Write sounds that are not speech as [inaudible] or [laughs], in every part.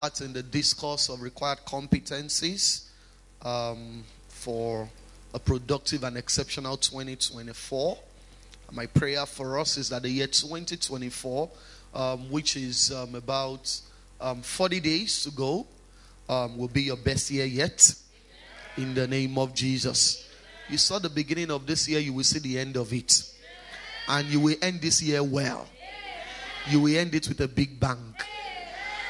That's in the discourse of required competencies um, for a productive and exceptional 2024. My prayer for us is that the year 2024, um, which is um, about um, 40 days to go, um, will be your best year yet. In the name of Jesus. You saw the beginning of this year, you will see the end of it. And you will end this year well. You will end it with a big bang.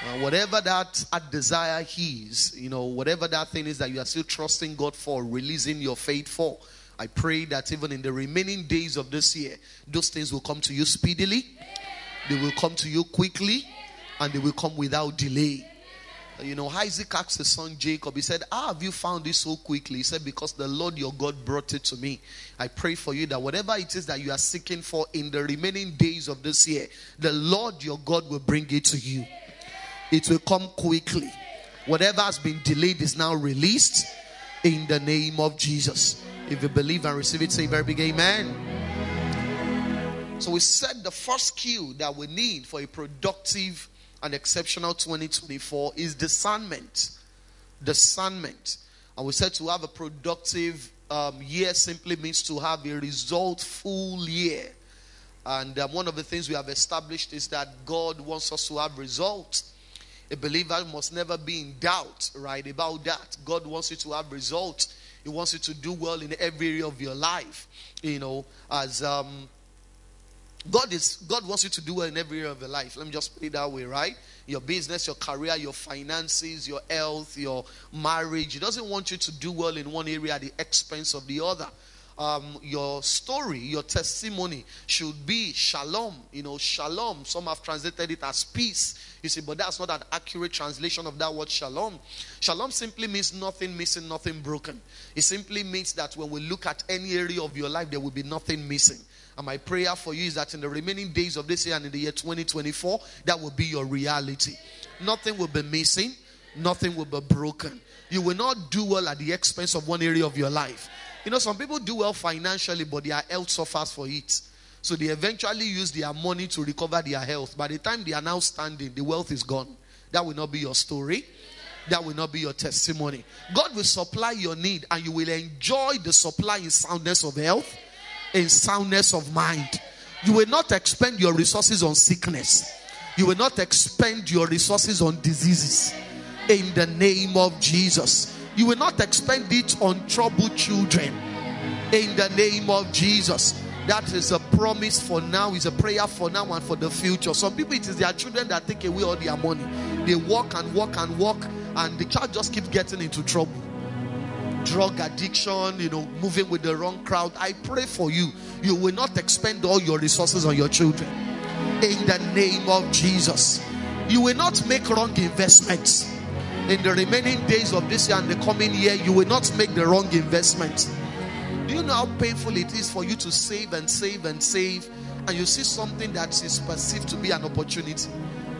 Uh, whatever that, desire is, you know, whatever that thing is that you are still trusting God for, releasing your faith for, I pray that even in the remaining days of this year, those things will come to you speedily, they will come to you quickly, and they will come without delay. Uh, you know, Isaac asked his son Jacob, he said, How have you found this so quickly? He said, Because the Lord your God brought it to me. I pray for you that whatever it is that you are seeking for in the remaining days of this year, the Lord your God will bring it to you it will come quickly. Whatever has been delayed is now released in the name of Jesus. If you believe and receive it, say very big amen. So we said the first skill that we need for a productive and exceptional 2024 is discernment. Discernment. And we said to have a productive um, year simply means to have a result full year. And um, one of the things we have established is that God wants us to have results. A believer must never be in doubt, right, about that. God wants you to have results. He wants you to do well in every area of your life. You know, as um, God is God wants you to do well in every area of your life. Let me just put it that way, right? Your business, your career, your finances, your health, your marriage. He doesn't want you to do well in one area at the expense of the other um, your story, your testimony should be shalom. You know, shalom. Some have translated it as peace. You see, but that's not an accurate translation of that word shalom. Shalom simply means nothing missing, nothing broken. It simply means that when we look at any area of your life, there will be nothing missing. And my prayer for you is that in the remaining days of this year and in the year 2024, that will be your reality. Nothing will be missing, nothing will be broken. You will not do well at the expense of one area of your life. You know, some people do well financially, but their health suffers for it. So they eventually use their money to recover their health. By the time they are now standing, the wealth is gone. That will not be your story. That will not be your testimony. God will supply your need and you will enjoy the supply in soundness of health, in soundness of mind. You will not expend your resources on sickness. You will not expend your resources on diseases. In the name of Jesus. You will not expend it on troubled children. In the name of Jesus. That is a promise for now, is a prayer for now and for the future. Some people, it is their children that take away all their money. They walk and walk and walk, and the child just keeps getting into trouble. Drug addiction, you know, moving with the wrong crowd. I pray for you. You will not expend all your resources on your children. In the name of Jesus. You will not make wrong investments in the remaining days of this year and the coming year, you will not make the wrong investment. Do you know how painful it is for you to save and save and save, and you see something that is perceived to be an opportunity?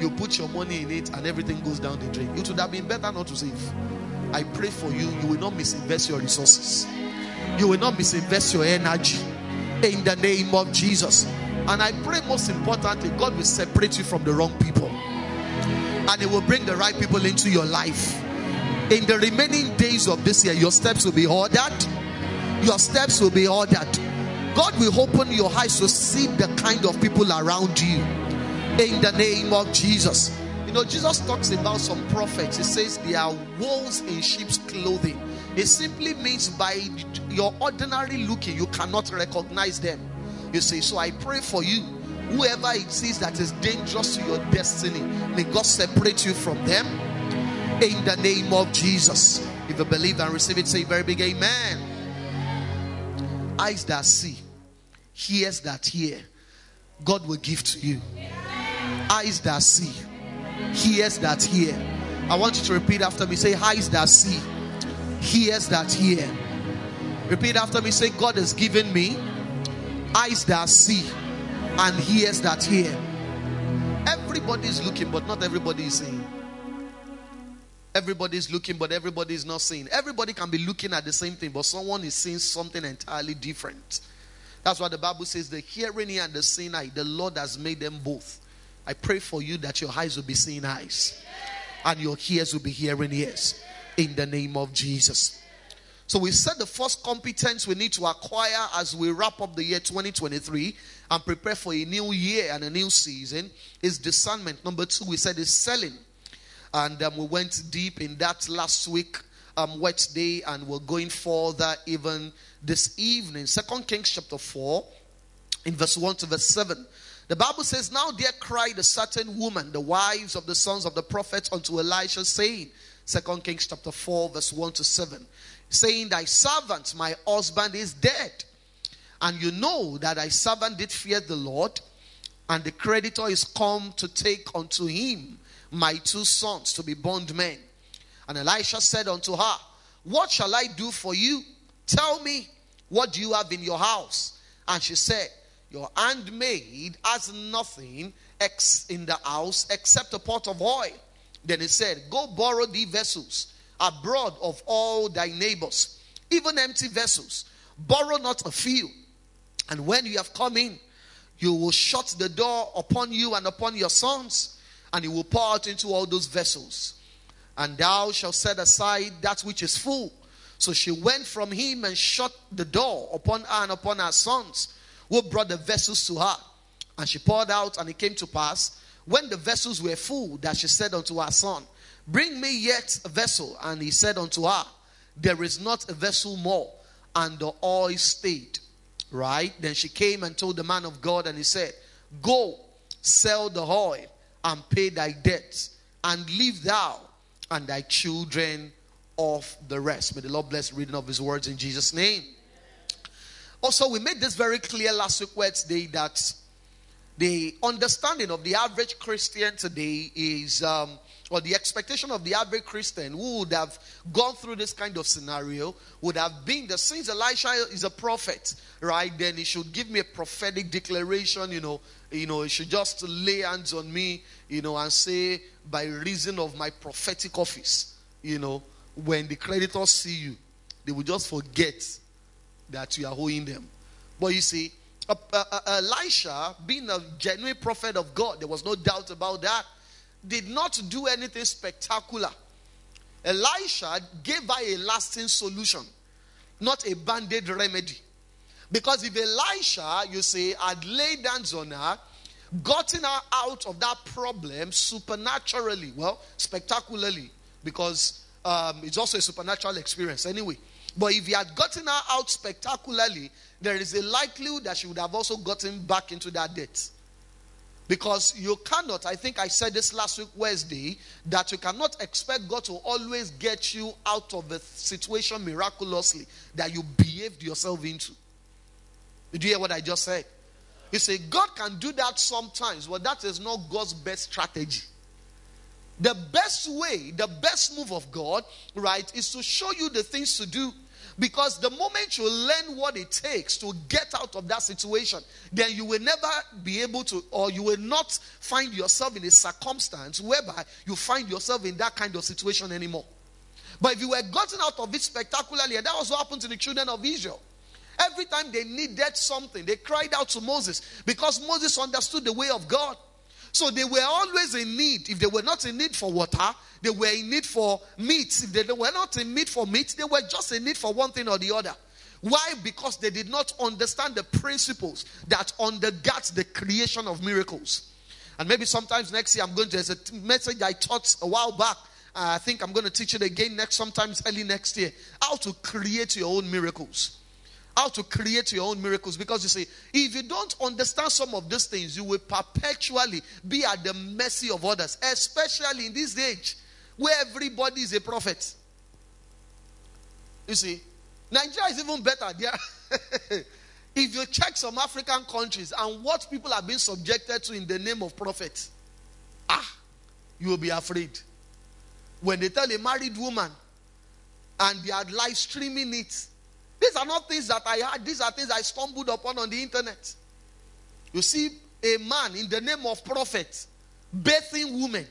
You put your money in it, and everything goes down the drain. It would have been better not to save. I pray for you, you will not misinvest your resources, you will not misinvest your energy in the name of Jesus. And I pray, most importantly, God will separate you from the wrong people and it will bring the right people into your life. In the remaining days of this year, your steps will be ordered. Your steps will be ordered. God will open your eyes to see the kind of people around you. In the name of Jesus. You know, Jesus talks about some prophets. He says they are wolves in sheep's clothing. It simply means by your ordinary looking, you cannot recognize them. You see, so I pray for you whoever it is that is dangerous to your destiny, may God separate you from them in the name of Jesus. If you believe and receive it, say very big amen. Eyes that see, ears that hear, God will give to you. Eyes that see, ears that hear. I want you to repeat after me. Say, eyes that see, ears that hear. Repeat after me. Say, God has given me eyes that see and hears that hear. Everybody is looking, but not everybody is seeing. Everybody is looking, but everybody is not seeing. Everybody can be looking at the same thing, but someone is seeing something entirely different. That's why the Bible says the hearing ear and the seeing eye, the Lord has made them both. I pray for you that your eyes will be seeing eyes and your ears will be hearing ears in the name of Jesus. So we said the first competence we need to acquire as we wrap up the year 2023 and prepare for a new year and a new season is discernment. Number two, we said is selling. And um, we went deep in that last week, um, Wednesday, and we're going further even this evening. Second Kings chapter 4, in verse 1 to verse 7. The Bible says, Now there cried a certain woman, the wives of the sons of the prophets, unto Elisha, saying, Second Kings chapter 4, verse 1 to 7 saying, Thy servant, my husband, is dead. And you know that thy servant did fear the Lord, and the creditor is come to take unto him my two sons to be bondmen. And Elisha said unto her, What shall I do for you? Tell me, what do you have in your house? And she said, Your handmaid has nothing ex- in the house except a pot of oil. Then he said, Go borrow thee vessels abroad of all thy neighbors, even empty vessels. Borrow not a few. And when you have come in, you will shut the door upon you and upon your sons, and you will pour out into all those vessels. And thou shalt set aside that which is full. So she went from him and shut the door upon her and upon her sons, who brought the vessels to her. And she poured out, and it came to pass, when the vessels were full, that she said unto her son, Bring me yet a vessel. And he said unto her, There is not a vessel more. And the oil stayed. Right? Then she came and told the man of God, and he said, Go, sell the oil, and pay thy debts, and leave thou and thy children of the rest. May the Lord bless reading of his words in Jesus' name. Also, we made this very clear last week Wednesday that the understanding of the average Christian today is um, or the expectation of the average Christian who would have gone through this kind of scenario would have been that since Elisha is a prophet, right, then he should give me a prophetic declaration, you know, you know, he should just lay hands on me, you know, and say, by reason of my prophetic office, you know, when the creditors see you, they will just forget that you are owing them. But you see, uh, uh, uh, Elisha, being a genuine prophet of God, there was no doubt about that did not do anything spectacular. Elisha gave her a lasting solution, not a band aid remedy. Because if Elisha, you say, had laid hands on her, gotten her out of that problem supernaturally, well, spectacularly, because um, it's also a supernatural experience anyway. But if he had gotten her out spectacularly, there is a likelihood that she would have also gotten back into that debt. Because you cannot, I think I said this last week, Wednesday, that you cannot expect God to always get you out of the situation miraculously that you behaved yourself into. Did you hear what I just said? You say, God can do that sometimes, but that is not God's best strategy. The best way, the best move of God, right, is to show you the things to do because the moment you learn what it takes to get out of that situation, then you will never be able to, or you will not find yourself in a circumstance whereby you find yourself in that kind of situation anymore. But if you were gotten out of it spectacularly, and that was what happened to the children of Israel. Every time they needed something, they cried out to Moses because Moses understood the way of God. So they were always in need. If they were not in need for water, they were in need for meat. If they were not in need for meat, they were just in need for one thing or the other. Why? Because they did not understand the principles that undergird the creation of miracles. And maybe sometimes next year I'm going to, there's a message I taught a while back. I think I'm going to teach it again next, sometimes early next year. How to create your own miracles how to create your own miracles. Because you see, if you don't understand some of these things, you will perpetually be at the mercy of others, especially in this age where everybody is a prophet. You see, Nigeria is even better. There, [laughs] if you check some African countries and what people are being subjected to in the name of prophets, ah, you will be afraid. When they tell a married woman and they are live streaming it, these are not things that I had, these are things I stumbled upon on the internet. You see, a man in the name of prophet bathing women.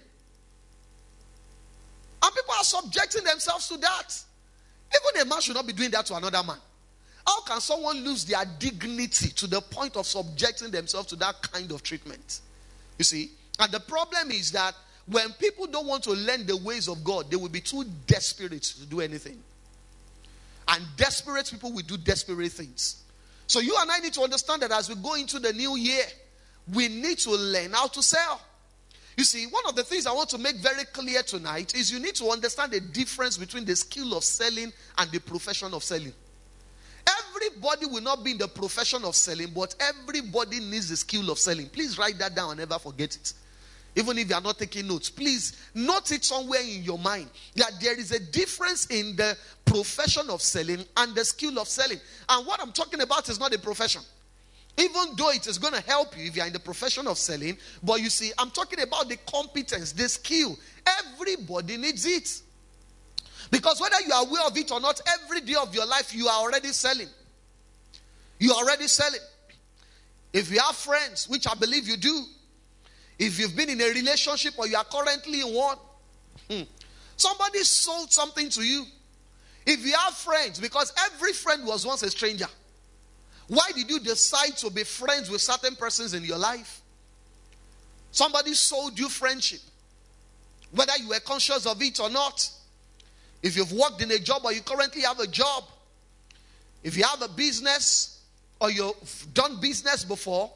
And people are subjecting themselves to that. Even a man should not be doing that to another man. How can someone lose their dignity to the point of subjecting themselves to that kind of treatment? You see? And the problem is that when people don't want to learn the ways of God, they will be too desperate to do anything. And desperate people will do desperate things. So you and I need to understand that as we go into the new year, we need to learn how to sell. You see, one of the things I want to make very clear tonight is you need to understand the difference between the skill of selling and the profession of selling. Everybody will not be in the profession of selling, but everybody needs the skill of selling. Please write that down and never forget it. Even if you are not taking notes, please note it somewhere in your mind that there is a difference in the profession of selling and the skill of selling. And what I'm talking about is not a profession. Even though it is going to help you if you're in the profession of selling, but you see, I'm talking about the competence, the skill. Everybody needs it. Because whether you are aware of it or not, every day of your life you are already selling. You are already selling. If you have friends, which I believe you do, if you've been in a relationship or you are currently in one, hmm, somebody sold something to you. If you have friends, because every friend was once a stranger, why did you decide to be friends with certain persons in your life? Somebody sold you friendship, whether you were conscious of it or not. If you've worked in a job or you currently have a job, if you have a business or you've done business before,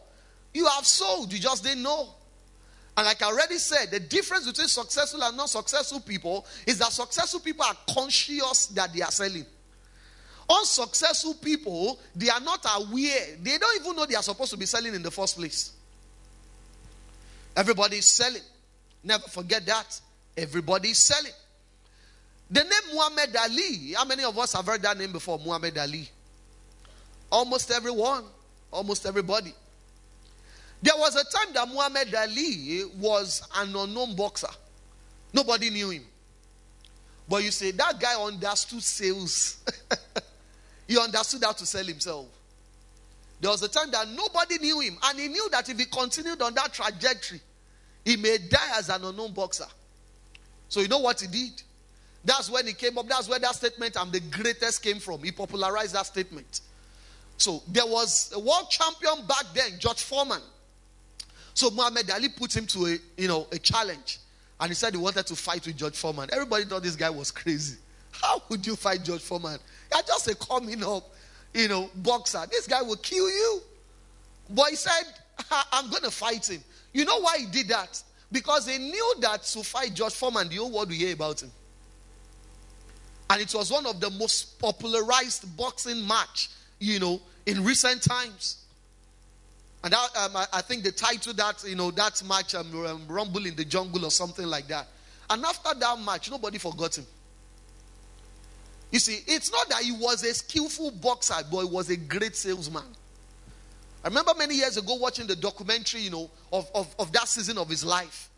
you have sold, you just didn't know. And like I already said, the difference between successful and non successful people is that successful people are conscious that they are selling. Unsuccessful people, they are not aware. They don't even know they are supposed to be selling in the first place. Everybody is selling. Never forget that. Everybody is selling. The name Muhammad Ali, how many of us have heard that name before? Muhammad Ali. Almost everyone, almost everybody. There was a time that Muhammad Ali was an unknown boxer. Nobody knew him. But you say that guy understood sales. [laughs] he understood how to sell himself. There was a time that nobody knew him, and he knew that if he continued on that trajectory, he may die as an unknown boxer. So you know what he did? That's when he came up. That's where that statement, I'm the greatest, came from. He popularized that statement. So there was a world champion back then, George Foreman. So Muhammad Ali put him to a you know a challenge, and he said he wanted to fight with George Foreman. Everybody thought this guy was crazy. How would you fight George Foreman? You're just a coming up, you know, boxer. This guy will kill you. But he said, I'm going to fight him. You know why he did that? Because he knew that to fight George Foreman, the whole world will hear about him. And it was one of the most popularized boxing match, you know, in recent times. And that, um, I, I, think the title that, you know, that match, um, um, Rumble in the Jungle or something like that. And after that match, nobody forgot him. You see, it's not that he was a skillful boxer, but he was a great salesman. I remember many years ago watching the documentary, you know, of, of, of that season of his life.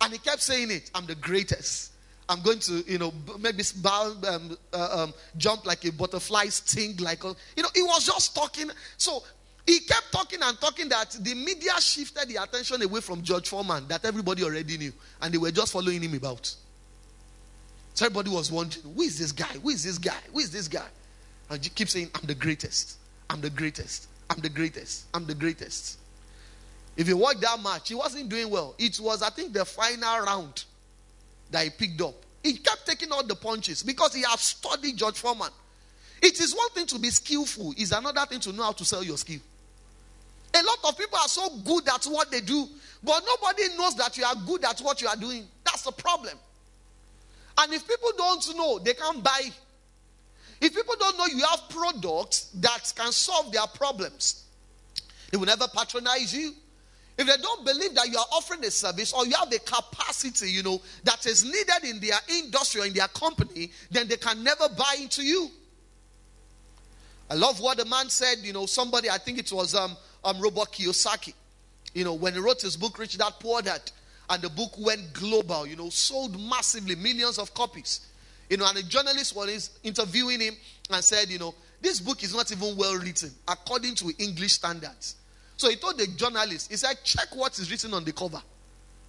And he kept saying it, I'm the greatest. I'm going to, you know, maybe bow, um, uh, um, jump like a butterfly, sting like a, you know, he was just talking. So he kept talking and talking that the media shifted the attention away from George Foreman that everybody already knew, and they were just following him about. So everybody was wondering, who is this guy? Who is this guy? Who is this guy? And you keep saying, I'm the greatest. I'm the greatest. I'm the greatest. I'm the greatest. If you watch that match, he wasn't doing well. It was, I think, the final round that he picked up. He kept taking all the punches because he had studied George Foreman. It is one thing to be skillful, it's another thing to know how to sell your skill. A lot of people are so good at what they do, but nobody knows that you are good at what you are doing. That's the problem. And if people don't know, they can't buy. If people don't know you have products that can solve their problems, they will never patronize you. If they don't believe that you are offering a service or you have the capacity, you know, that is needed in their industry or in their company, then they can never buy into you. I love what the man said, you know, somebody, I think it was um, um Robert Kiyosaki, you know, when he wrote his book, Rich Dad Poor Dad, and the book went global, you know, sold massively, millions of copies. You know, and a journalist was interviewing him and said, you know, this book is not even well written according to English standards. So he told the journalist, he said, check what is written on the cover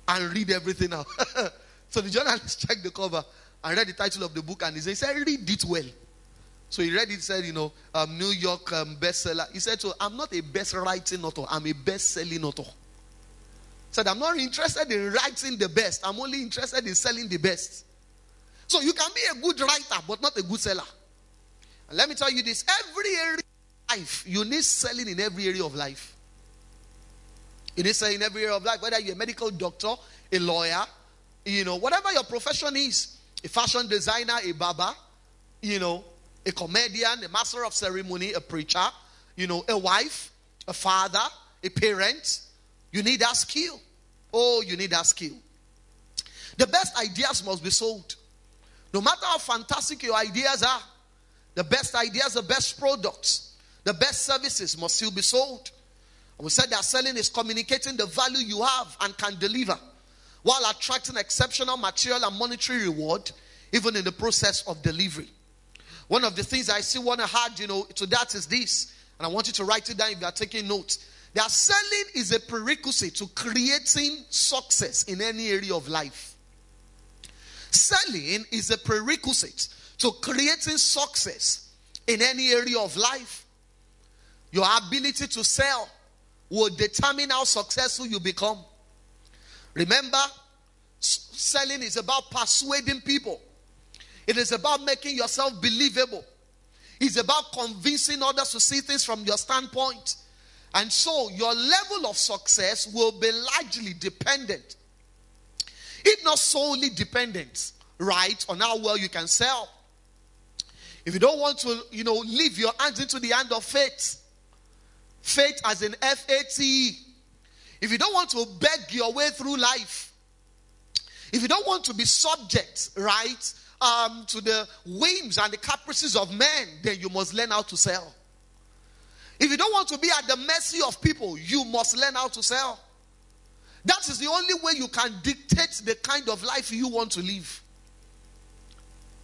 and read everything out. [laughs] so the journalist [laughs] checked the cover and read the title of the book and he said, read it well. So he read it, said, you know, um, New York um, bestseller. He said, so I'm not a best writing author, I'm a best selling author. He Said, I'm not interested in writing the best. I'm only interested in selling the best. So you can be a good writer, but not a good seller. And let me tell you this every area of life, you need selling in every area of life. You need selling in every area of life, whether you're a medical doctor, a lawyer, you know, whatever your profession is, a fashion designer, a barber, you know, a comedian, a master of ceremony, a preacher, you know, a wife, a father, a parent. You need that skill. Oh, you need that skill. The best ideas must be sold. No matter how fantastic your ideas are, the best ideas, the best products, the best services must still be sold. And we said that selling is communicating the value you have and can deliver while attracting exceptional material and monetary reward, even in the process of delivery. One of the things I still want to add, you know, to that is this, and I want you to write it down if you are taking notes. That selling is a prerequisite to creating success in any area of life. Selling is a prerequisite to creating success in any area of life. Your ability to sell will determine how successful you become. Remember, selling is about persuading people, it is about making yourself believable, it's about convincing others to see things from your standpoint. And so, your level of success will be largely dependent, if not solely dependent, right, on how well you can sell. If you don't want to, you know, leave your hands into the hand of faith, faith as in F A T E, if you don't want to beg your way through life, if you don't want to be subject, right, um, to the whims and the caprices of men, then you must learn how to sell. If you don't want to be at the mercy of people, you must learn how to sell. That is the only way you can dictate the kind of life you want to live.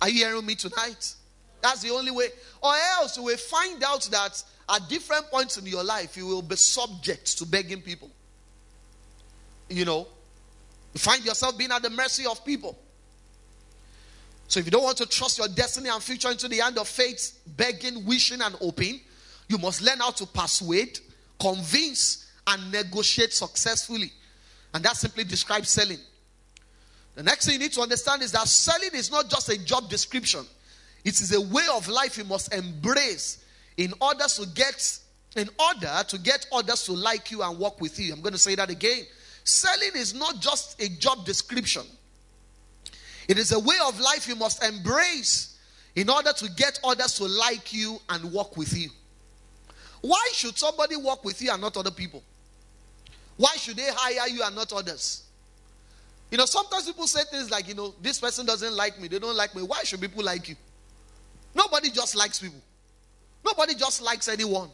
Are you hearing me tonight? That's the only way. Or else you will find out that at different points in your life, you will be subject to begging people. You know, you find yourself being at the mercy of people. So if you don't want to trust your destiny and future into the hand of faith, begging, wishing, and hoping, you must learn how to persuade, convince, and negotiate successfully. And that simply describes selling. The next thing you need to understand is that selling is not just a job description, it is a way of life you must embrace in order to get in order to get others to like you and work with you. I'm going to say that again. Selling is not just a job description. It is a way of life you must embrace in order to get others to like you and work with you. Why should somebody work with you and not other people? Why should they hire you and not others? You know, sometimes people say things like, you know, this person doesn't like me, they don't like me. Why should people like you? Nobody just likes people. Nobody just likes anyone.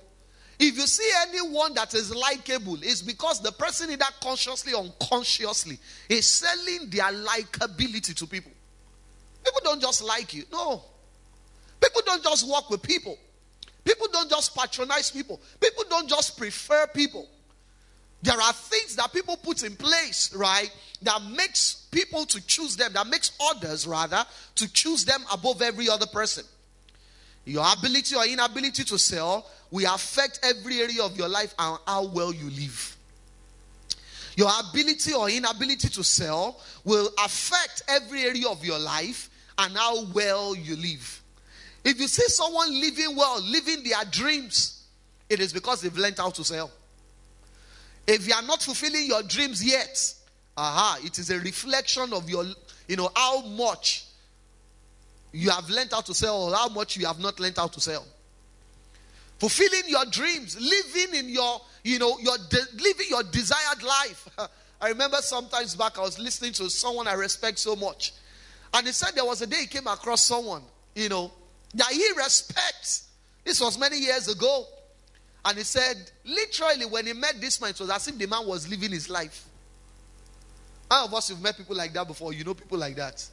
If you see anyone that is likable, it's because the person either consciously or unconsciously is selling their likability to people. People don't just like you. No. People don't just work with people. People don't just patronize people. People don't just prefer people. There are things that people put in place, right, that makes people to choose them, that makes others rather to choose them above every other person. Your ability or inability to sell will affect every area of your life and how well you live. Your ability or inability to sell will affect every area of your life and how well you live. If you see someone living well, living their dreams, it is because they've learned how to sell. If you are not fulfilling your dreams yet, aha, it is a reflection of your, you know, how much you have learned how to sell or how much you have not learned how to sell. Fulfilling your dreams, living in your, you know, your de- living your desired life. [laughs] I remember sometimes back I was listening to someone I respect so much. And he said there was a day he came across someone, you know, that he respects. This was many years ago. And he said, literally, when he met this man, it was as if the man was living his life. How of us have met people like that before? You know people like that.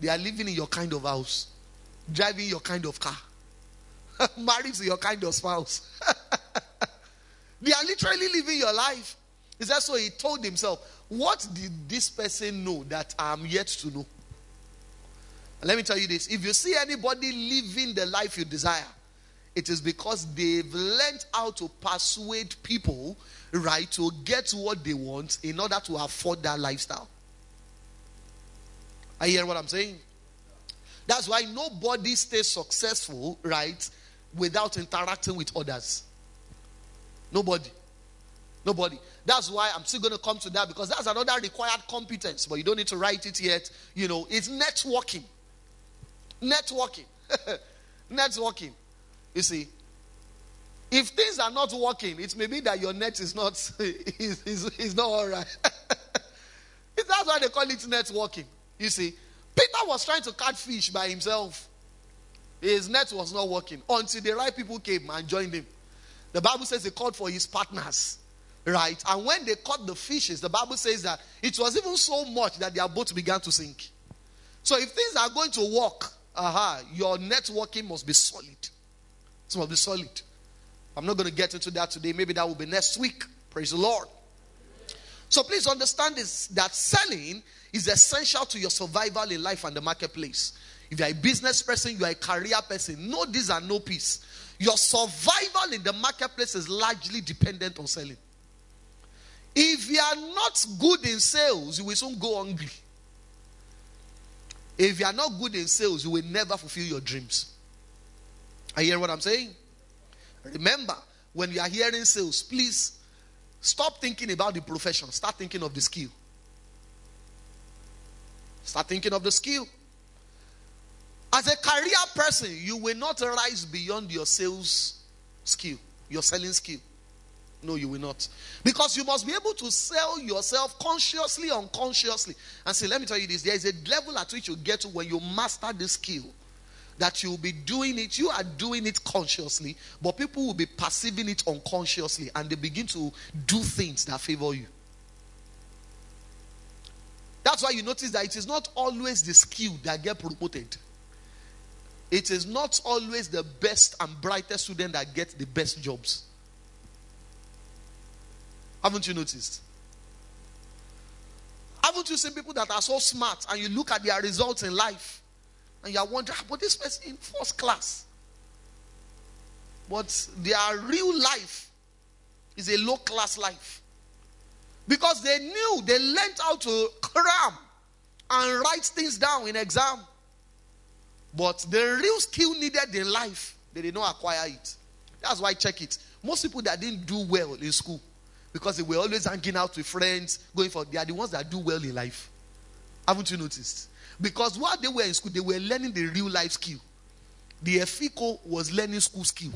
They are living in your kind of house, driving your kind of car, [laughs] married to your kind of spouse. [laughs] they are literally living your life. Is that so? He told himself, What did this person know that I am yet to know? And let me tell you this if you see anybody living the life you desire, it is because they've learned how to persuade people, right, to get what they want in order to afford that lifestyle. I hear what I'm saying? That's why nobody stays successful, right, without interacting with others. Nobody. Nobody. That's why I'm still going to come to that because that's another required competence, but you don't need to write it yet. You know, it's networking. Networking. [laughs] networking. You see, if things are not working, it may be that your net is not [laughs] is, is, is not all right. [laughs] That's why they call it networking. You see, Peter was trying to catch fish by himself. His net was not working until the right people came and joined him. The Bible says he called for his partners. Right? And when they caught the fishes, the Bible says that it was even so much that their boat began to sink. So if things are going to work, aha, your networking must be solid. It must be solid. I'm not going to get into that today. Maybe that will be next week. Praise the Lord. So please understand this that selling is essential to your survival in life and the marketplace. If you are a business person, you are a career person, no these are no peace. Your survival in the marketplace is largely dependent on selling. If you are not good in sales, you will soon go hungry. If you are not good in sales, you will never fulfill your dreams. I hear what I'm saying? Remember, when you are hearing sales, please stop thinking about the profession. Start thinking of the skill. Start thinking of the skill. As a career person, you will not rise beyond your sales skill, your selling skill. No, you will not. Because you must be able to sell yourself consciously, unconsciously. And say, let me tell you this there is a level at which you get to when you master this skill. That you'll be doing it, you are doing it consciously, but people will be perceiving it unconsciously and they begin to do things that favor you. That's why you notice that it is not always the skill that get promoted. It is not always the best and brightest student that gets the best jobs. Haven't you noticed? Haven't you seen people that are so smart and you look at their results in life and you're wondering, ah, but this person in first class. But their real life is a low class life. Because they knew, they learned how to cram and write things down in exam. But the real skill needed in life, they did not acquire it. That's why check it. Most people that didn't do well in school, because they were always hanging out with friends, going for they are the ones that do well in life. Haven't you noticed? Because while they were in school, they were learning the real life skill. The EFICO was learning school skill.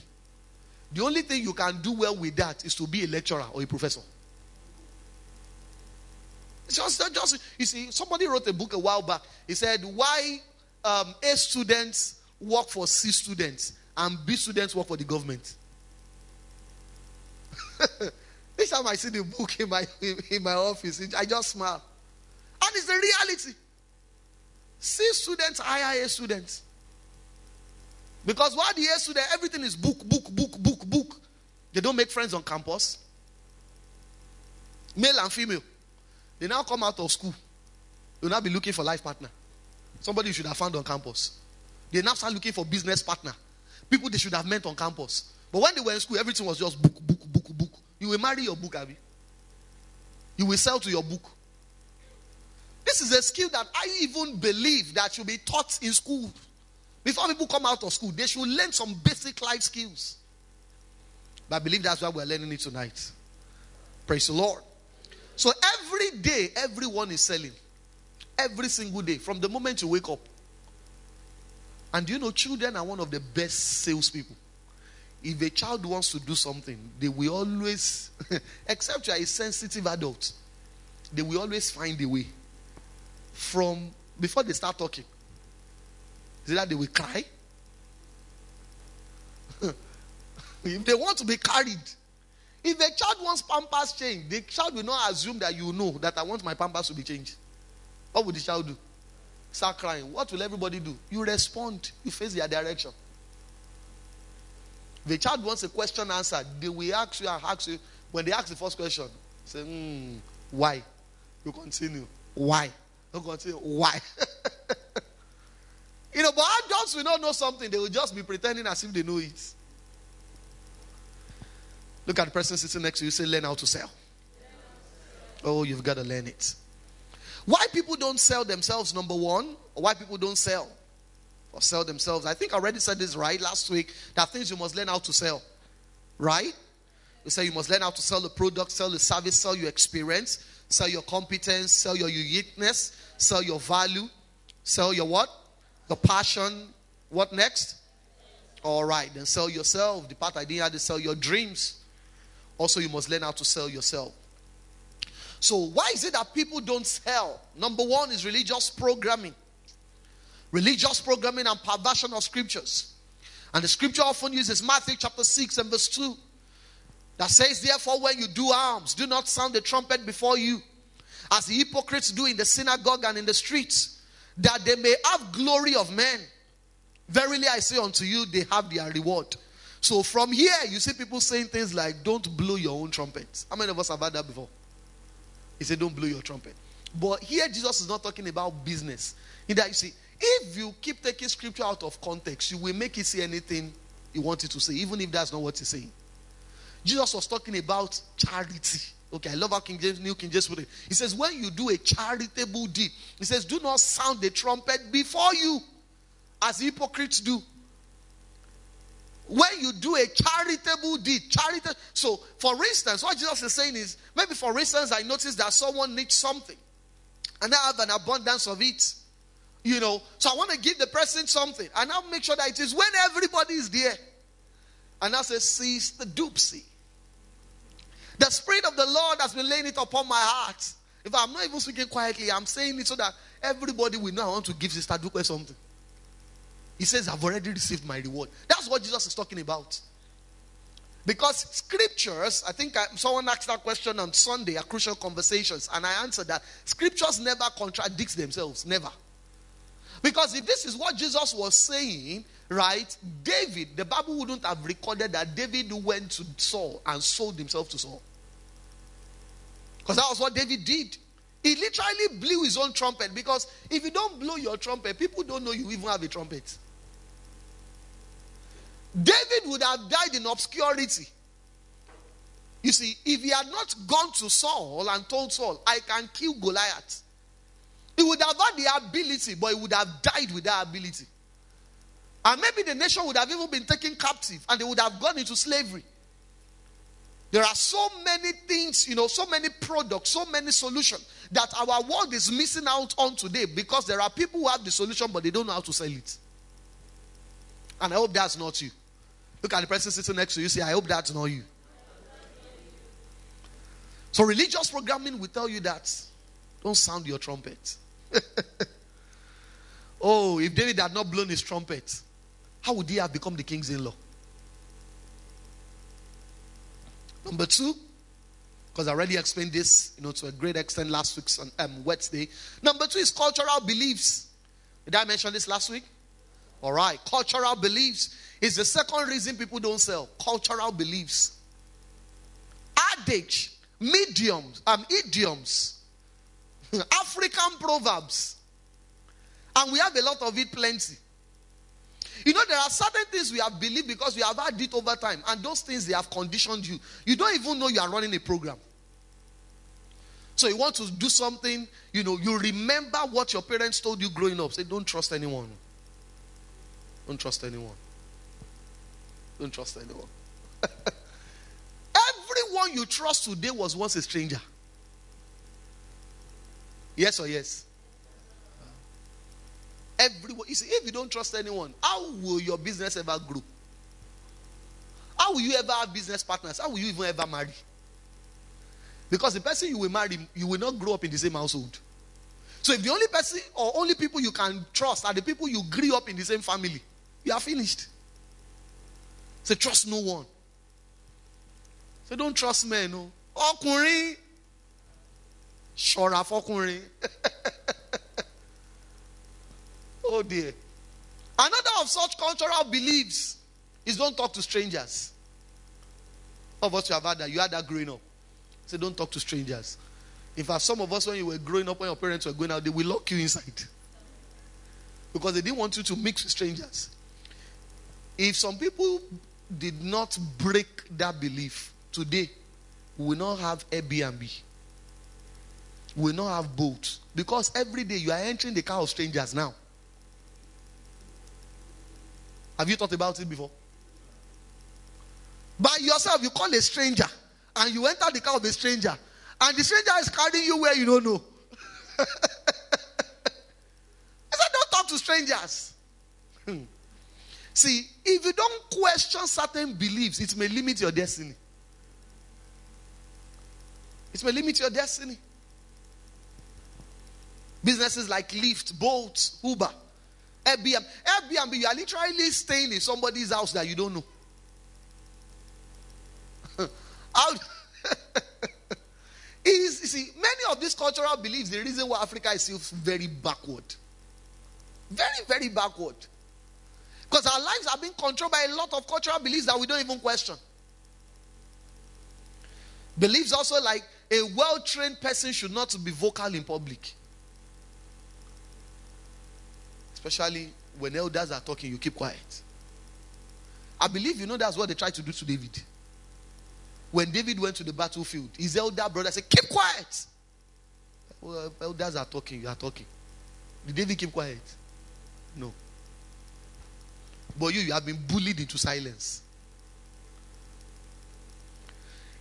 The only thing you can do well with that is to be a lecturer or a professor. It's just, just you see, somebody wrote a book a while back. He said, Why um, A students work for C students and B students work for the government. [laughs] Each time I see the book in my in my office, I just smile. And it's the reality. C students hire A students. Because while the A student, everything is book, book, book, book, book. They don't make friends on campus. Male and female. They now come out of school. They'll now be looking for life partner. Somebody you should have found on campus. They now start looking for business partner. People they should have met on campus. But when they were in school, everything was just book, book, book, book. You will marry your book, Abby. You will sell to your book. This is a skill that I even believe that should be taught in school. Before people come out of school, they should learn some basic life skills. But I believe that's why we're learning it tonight. Praise the Lord. So every day, everyone is selling. Every single day, from the moment you wake up. And you know, children are one of the best salespeople if a child wants to do something, they will always, [laughs] except you are a sensitive adult, they will always find a way. From before they start talking, is that they will cry? [laughs] if they want to be carried, if a child wants pampers changed, the child will not assume that you know that I want my pampers to be changed. What would the child do? Start crying. What will everybody do? You respond, you face their direction. The child wants a question answered. They will ask you and ask you. When they ask the first question, say, mm, why? You continue. Why? You continue. Why? [laughs] you know, but adults will not know something. They will just be pretending as if they know it. Look at the person sitting next to you. Say, learn how to sell. Oh, you've got to learn it. Why people don't sell themselves, number one, or why people don't sell or sell themselves. I think I already said this right last week. There are things you must learn how to sell. Right? We say you must learn how to sell the product, sell the service, sell your experience, sell your competence, sell your uniqueness, sell your value, sell your what? The passion. What next? All right, then sell yourself. The part I didn't have to sell your dreams. Also, you must learn how to sell yourself. So, why is it that people don't sell? Number one is religious programming, religious programming and perversion of scriptures. And the scripture often uses Matthew chapter 6 and verse 2 that says, Therefore, when you do alms, do not sound the trumpet before you, as the hypocrites do in the synagogue and in the streets, that they may have glory of men. Verily, I say unto you, they have their reward. So, from here, you see people saying things like, Don't blow your own trumpets. How many of us have heard that before? He said, Don't blow your trumpet. But here, Jesus is not talking about business. In that, you see, if you keep taking scripture out of context, you will make it say anything you want it to say, even if that's not what he's saying. Jesus was talking about charity. Okay, I love how King James, New King James put it. He says, when you do a charitable deed, he says, do not sound the trumpet before you, as hypocrites do. When you do a charitable deed, charity. So, for instance, what Jesus is saying is, maybe for instance, I noticed that someone needs something, and I have an abundance of it. You know, so I want to give the person something, and I'll make sure that it is when everybody is there. And I say, seize the doopsie. The Spirit of the Lord has been laying it upon my heart. If I'm not even speaking quietly, I'm saying it so that everybody will know I want to give Sister Dupe something. He says, I've already received my reward. That's what Jesus is talking about. Because scriptures, I think I, someone asked that question on Sunday at Crucial Conversations, and I answered that scriptures never contradict themselves. Never. Because if this is what Jesus was saying, right, David, the Bible wouldn't have recorded that David went to Saul and sold himself to Saul. Because that was what David did. He literally blew his own trumpet because if you don't blow your trumpet, people don't know you even have a trumpet. David would have died in obscurity. You see, if he had not gone to Saul and told Saul, I can kill Goliath, he would have had the ability, but he would have died with that ability. And maybe the nation would have even been taken captive and they would have gone into slavery. There are so many things, you know, so many products, so many solutions that our world is missing out on today because there are people who have the solution but they don't know how to sell it. And I hope that's not you. Look at the person sitting next to you. Say, I hope that's not you. So, religious programming will tell you that. Don't sound your trumpet. [laughs] oh, if David had not blown his trumpet, how would he have become the king's in law? Number two, because I already explained this, you know, to a great extent last week's um, Wednesday. Number two is cultural beliefs. Did I mention this last week? All right, cultural beliefs is the second reason people don't sell. Cultural beliefs, adage, mediums, um, idioms, [laughs] African proverbs, and we have a lot of it, plenty. You know, there are certain things we have believed because we have had it over time, and those things they have conditioned you. You don't even know you are running a program. So you want to do something, you know, you remember what your parents told you growing up. Say, don't trust anyone. Don't trust anyone. Don't trust anyone. [laughs] Everyone you trust today was once a stranger. Yes or yes? Everyone. You see, if you don't trust anyone, how will your business ever grow? How will you ever have business partners? How will you even ever marry? Because the person you will marry, you will not grow up in the same household. So if the only person or only people you can trust are the people you grew up in the same family, you are finished. Say, trust no one. Say, don't trust men. No. Ọkùnrin. Ṣọ́ra fọkùnrin. [laughs] oh dear. Another of such cultural beliefs is don't talk to strangers. Of us you have had that. You had that growing up. Say, don't talk to strangers. In fact, some of us, when you were growing up, when your parents were going out, they will lock you inside. Because they didn't want you to mix with strangers. If some people did not break that belief, today, we will not have Airbnb. We will not have boats. Because every day you are entering the car of strangers now. Have you thought about it before? By yourself, you call a stranger and you enter the car of a stranger, and the stranger is carrying you where you don't know. [laughs] I said, don't talk to strangers. Hmm. See, if you don't question certain beliefs, it may limit your destiny. It may limit your destiny. Businesses like Lyft, Bolt, Uber, Airbnb. Airbnb, you are literally staying in somebody's house that you don't know. [laughs] How [laughs] is you see many of these cultural beliefs the reason why Africa is still very backward. Very, very backward. Because our lives are being controlled by a lot of cultural beliefs that we don't even question. Beliefs also like a well trained person should not be vocal in public. Especially when elders are talking, you keep quiet. I believe you know that's what they tried to do to David. When David went to the battlefield, his elder brother said, Keep quiet. Well, elders are talking, you are talking. Did David keep quiet? No. But you, you have been bullied into silence.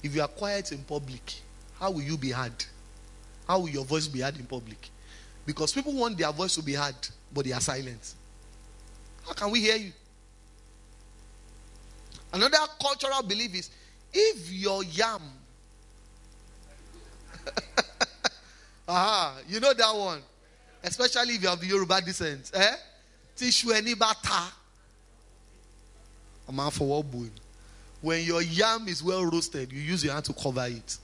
If you are quiet in public, how will you be heard? How will your voice be heard in public? Because people want their voice to be heard, but they are silent. How can we hear you? Another cultural belief is if your yam, [laughs] aha, you know that one, especially if you have Yoruba descent, eh? Tishu any bata. I'm for what When your yam is well roasted, you use your hand to cover it.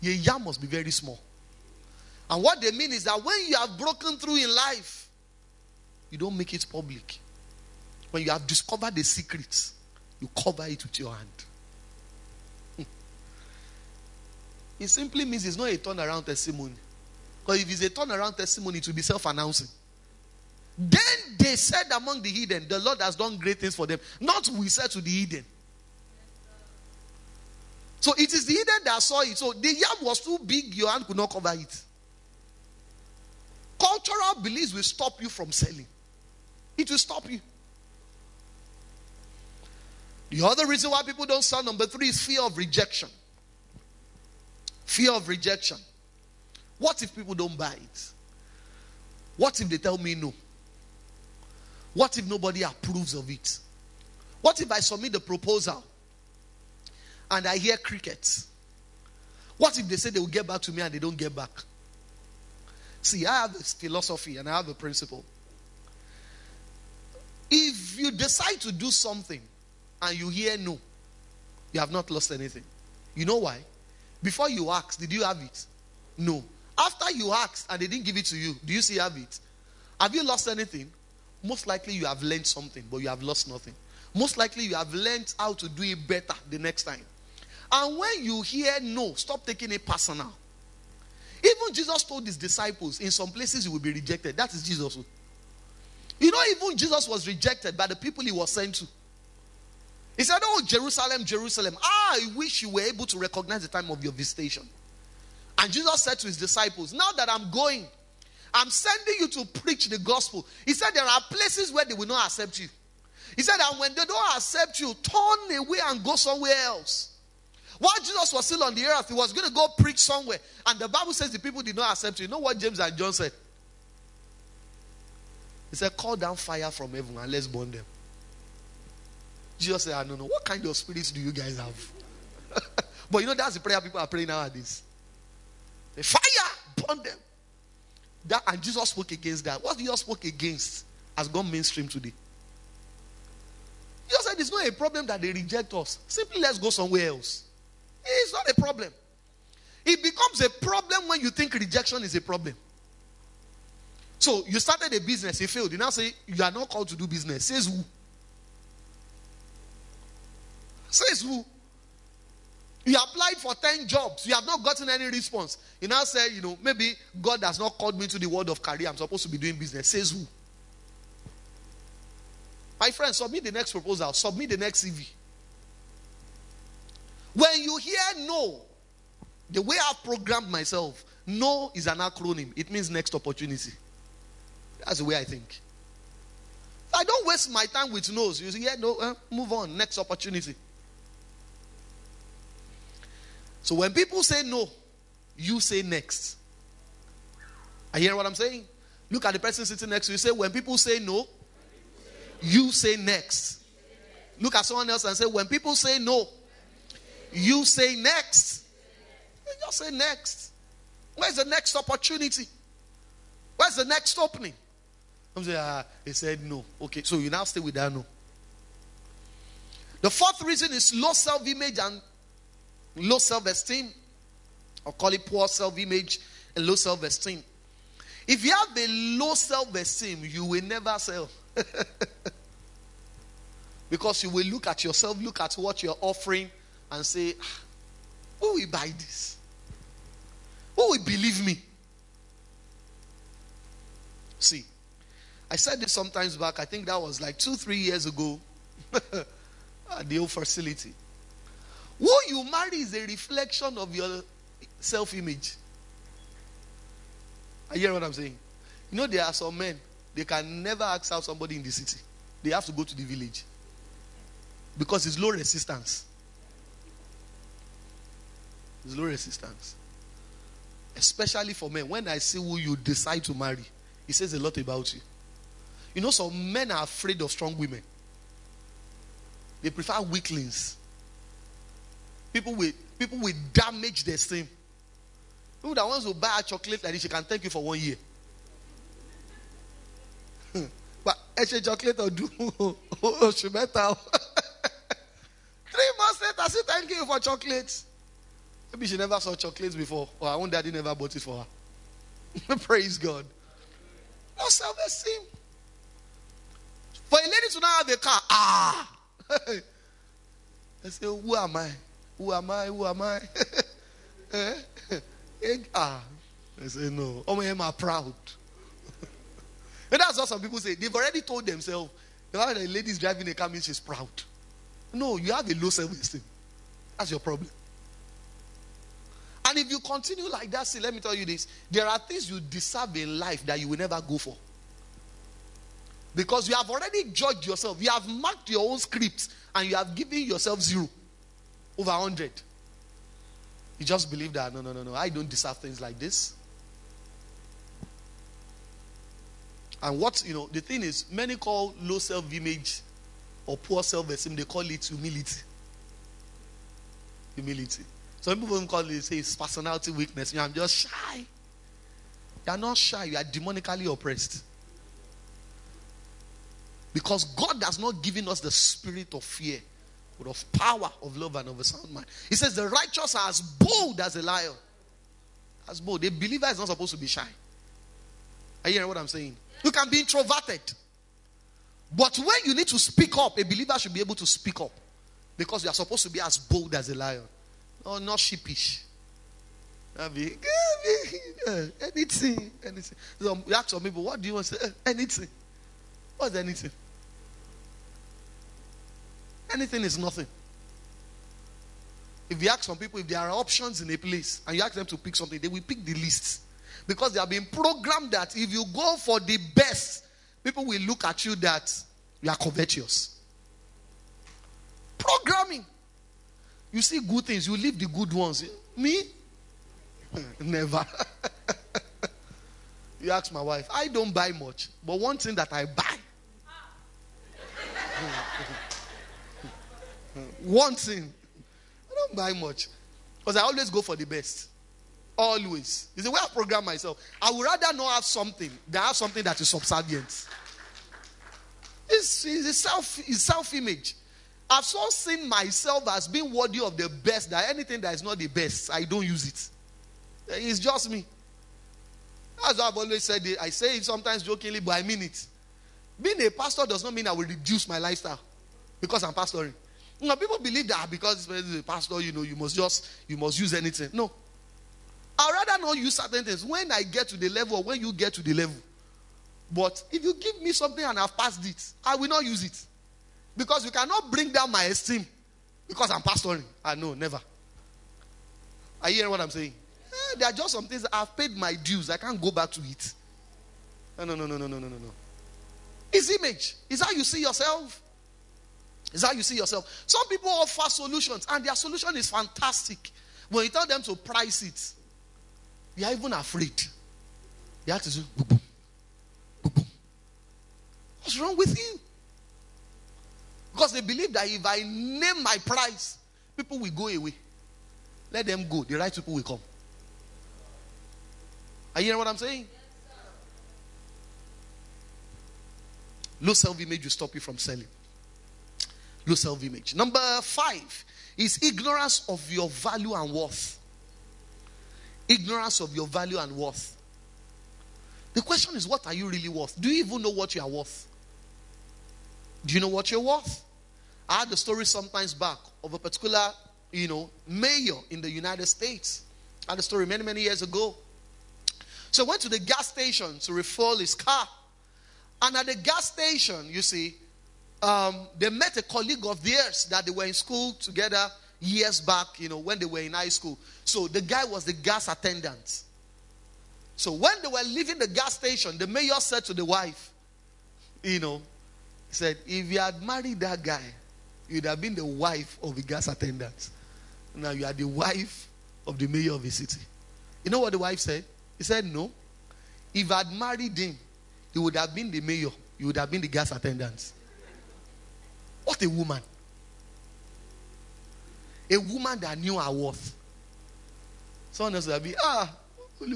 Your yam must be very small. And what they mean is that when you have broken through in life, you don't make it public. When you have discovered the secrets, you cover it with your hand. [laughs] It simply means it's not a turnaround testimony. Because if it's a turnaround testimony, it will be self announcing. Then they said among the heathen, The Lord has done great things for them. Not we said to the heathen. So it is the heathen that saw it. So the yam was too big, your hand could not cover it. Cultural beliefs will stop you from selling, it will stop you. The other reason why people don't sell, number three, is fear of rejection. Fear of rejection. What if people don't buy it? What if they tell me no? What if nobody approves of it? What if I submit the proposal and I hear crickets? What if they say they will get back to me and they don't get back? See, I have this philosophy and I have a principle. If you decide to do something and you hear no, you have not lost anything. You know why? Before you ask, did you have it? No. After you asked and they didn't give it to you, do you still have it? Have you lost anything? Most likely you have learned something, but you have lost nothing. Most likely you have learned how to do it better the next time. And when you hear no, stop taking it personal. Even Jesus told his disciples, in some places you will be rejected. That is Jesus. You know, even Jesus was rejected by the people he was sent to. He said, Oh, Jerusalem, Jerusalem, I wish you were able to recognize the time of your visitation. And Jesus said to his disciples, Now that I'm going, I'm sending you to preach the gospel. He said, There are places where they will not accept you. He said, And when they don't accept you, turn away and go somewhere else. While Jesus was still on the earth, he was going to go preach somewhere. And the Bible says the people did not accept you. You know what James and John said? He said, Call down fire from heaven and let's burn them. Jesus said, I don't know. What kind of spirits do you guys have? [laughs] but you know, that's the prayer people are praying nowadays. The fire, burn them. That, and Jesus spoke against that. What Jesus spoke against has gone mainstream today. Jesus said it's not a problem that they reject us. Simply let's go somewhere else. It's not a problem. It becomes a problem when you think rejection is a problem. So you started a business, it failed. You now say you are not called to do business. Says who? Says who? You applied for 10 jobs. You have not gotten any response. You now say, you know, maybe God has not called me to the world of career. I'm supposed to be doing business. Says who? My friend, submit the next proposal. Submit the next CV. When you hear no, the way I've programmed myself, no is an acronym. It means next opportunity. That's the way I think. I don't waste my time with no's. You say, yeah, no, uh, move on. Next opportunity. So when people say no, you say next. I hear what I'm saying? Look at the person sitting next to you. Say, when people say no, you say next. Look at someone else and say, when people say no, you say next. You just say next. Where's the next opportunity? Where's the next opening? I'm saying, ah, he said no. Okay, so you now stay with that no. The fourth reason is low self image and low self esteem, or call it poor self image and low self esteem. If you have a low self esteem, you will never sell. [laughs] because you will look at yourself, look at what you're offering, and say, ah, Who will buy this? Who will believe me? See, I said this sometimes back. I think that was like two, three years ago [laughs] at the old facility. Who you marry is a reflection of your self image. I hear what I'm saying? You know, there are some men, they can never ask out somebody in the city, they have to go to the village because it's low resistance. It's low resistance. Especially for men. When I see who you decide to marry, it says a lot about you. You know, some men are afraid of strong women. They prefer weaklings. People will people will damage their esteem. People that wants to buy a chocolate like this, she can thank you for one year. [laughs] but a chocolate or do [laughs] oh, she better. [laughs] Three months later, she thank you for chocolates. Maybe she never saw chocolates before, or her own daddy never bought it for her. Praise God. No self esteem. For a lady to not have a car, ah. I say, Who am I? Who am I? Who am I? [laughs] eh? ah. I say, No. Oh, am proud? [laughs] and that's what some people say. They've already told themselves, the a lady is driving a car means she's proud. No, you have a low self esteem. That's your problem. And if you continue like that, see, let me tell you this there are things you deserve in life that you will never go for. Because you have already judged yourself, you have marked your own scripts, and you have given yourself zero over 100. You just believe that, no, no, no, no, I don't deserve things like this. And what, you know, the thing is, many call low self image or poor self esteem, they call it humility. Humility. Some people even call it, say, it's personality weakness. You know, I'm just shy. You are not shy, you are demonically oppressed. Because God has not given us the spirit of fear, but of power, of love, and of a sound mind. He says, The righteous are as bold as a lion. As bold. A believer is not supposed to be shy. Are you hearing what I'm saying? You can be introverted. But when you need to speak up, a believer should be able to speak up. Because you are supposed to be as bold as a lion. No, not sheepish. Be, eh, anything, anything. So you ask some people, what do you want to say? Eh, anything. What's anything? Anything is nothing. If you ask some people if there are options in a place and you ask them to pick something, they will pick the least. Because they have been programmed that if you go for the best, people will look at you that you are covetous. Programming. You see good things, you leave the good ones. Me? [laughs] Never. [laughs] you ask my wife, I don't buy much, but one thing that I buy [laughs] hmm. One thing. I don't buy much. Because I always go for the best. Always. It's the way I program myself. I would rather not have something than have something that is subservient. It's, it's self it's self-image. I've so seen myself as being worthy of the best that anything that is not the best, I don't use it. It's just me. As I've always said it. I say it sometimes jokingly, but I mean it. Being a pastor does not mean I will reduce my lifestyle because I'm pastoring. Know, people believe that because he's a pastor, you know, you must just you must use anything. No. I'd rather not use certain things when I get to the level or when you get to the level. But if you give me something and I've passed it, I will not use it. Because you cannot bring down my esteem because I'm pastoring. I know, never. Are you hearing what I'm saying? Eh, there are just some things I've paid my dues. I can't go back to it. No, no, no, no, no, no, no, no. It's image. Is how you see yourself. Is how you see yourself. Some people offer solutions, and their solution is fantastic. When you tell them to price it, they are even afraid. You have to do boom, boom, boom, boom. What's wrong with you? Because they believe that if I name my price, people will go away. Let them go. The right people will come. Are you hearing what I'm saying? Low self image will stop you from selling. Low self image. Number five is ignorance of your value and worth. Ignorance of your value and worth. The question is, what are you really worth? Do you even know what you are worth? Do you know what you're worth? I had a story sometimes back of a particular, you know, mayor in the United States. I had a story many, many years ago. So I went to the gas station to refill his car. And at the gas station, you see, um, they met a colleague of theirs that they were in school together years back, you know, when they were in high school. So the guy was the gas attendant. So when they were leaving the gas station, the mayor said to the wife, you know, he said, if you had married that guy, you'd have been the wife of the gas attendant. Now you are the wife of the mayor of the city. You know what the wife said? He said, no. If I had married him, he would have been the mayor. You would have been the gas attendant. What a woman. A woman that knew her worth. Someone else would be, ah. You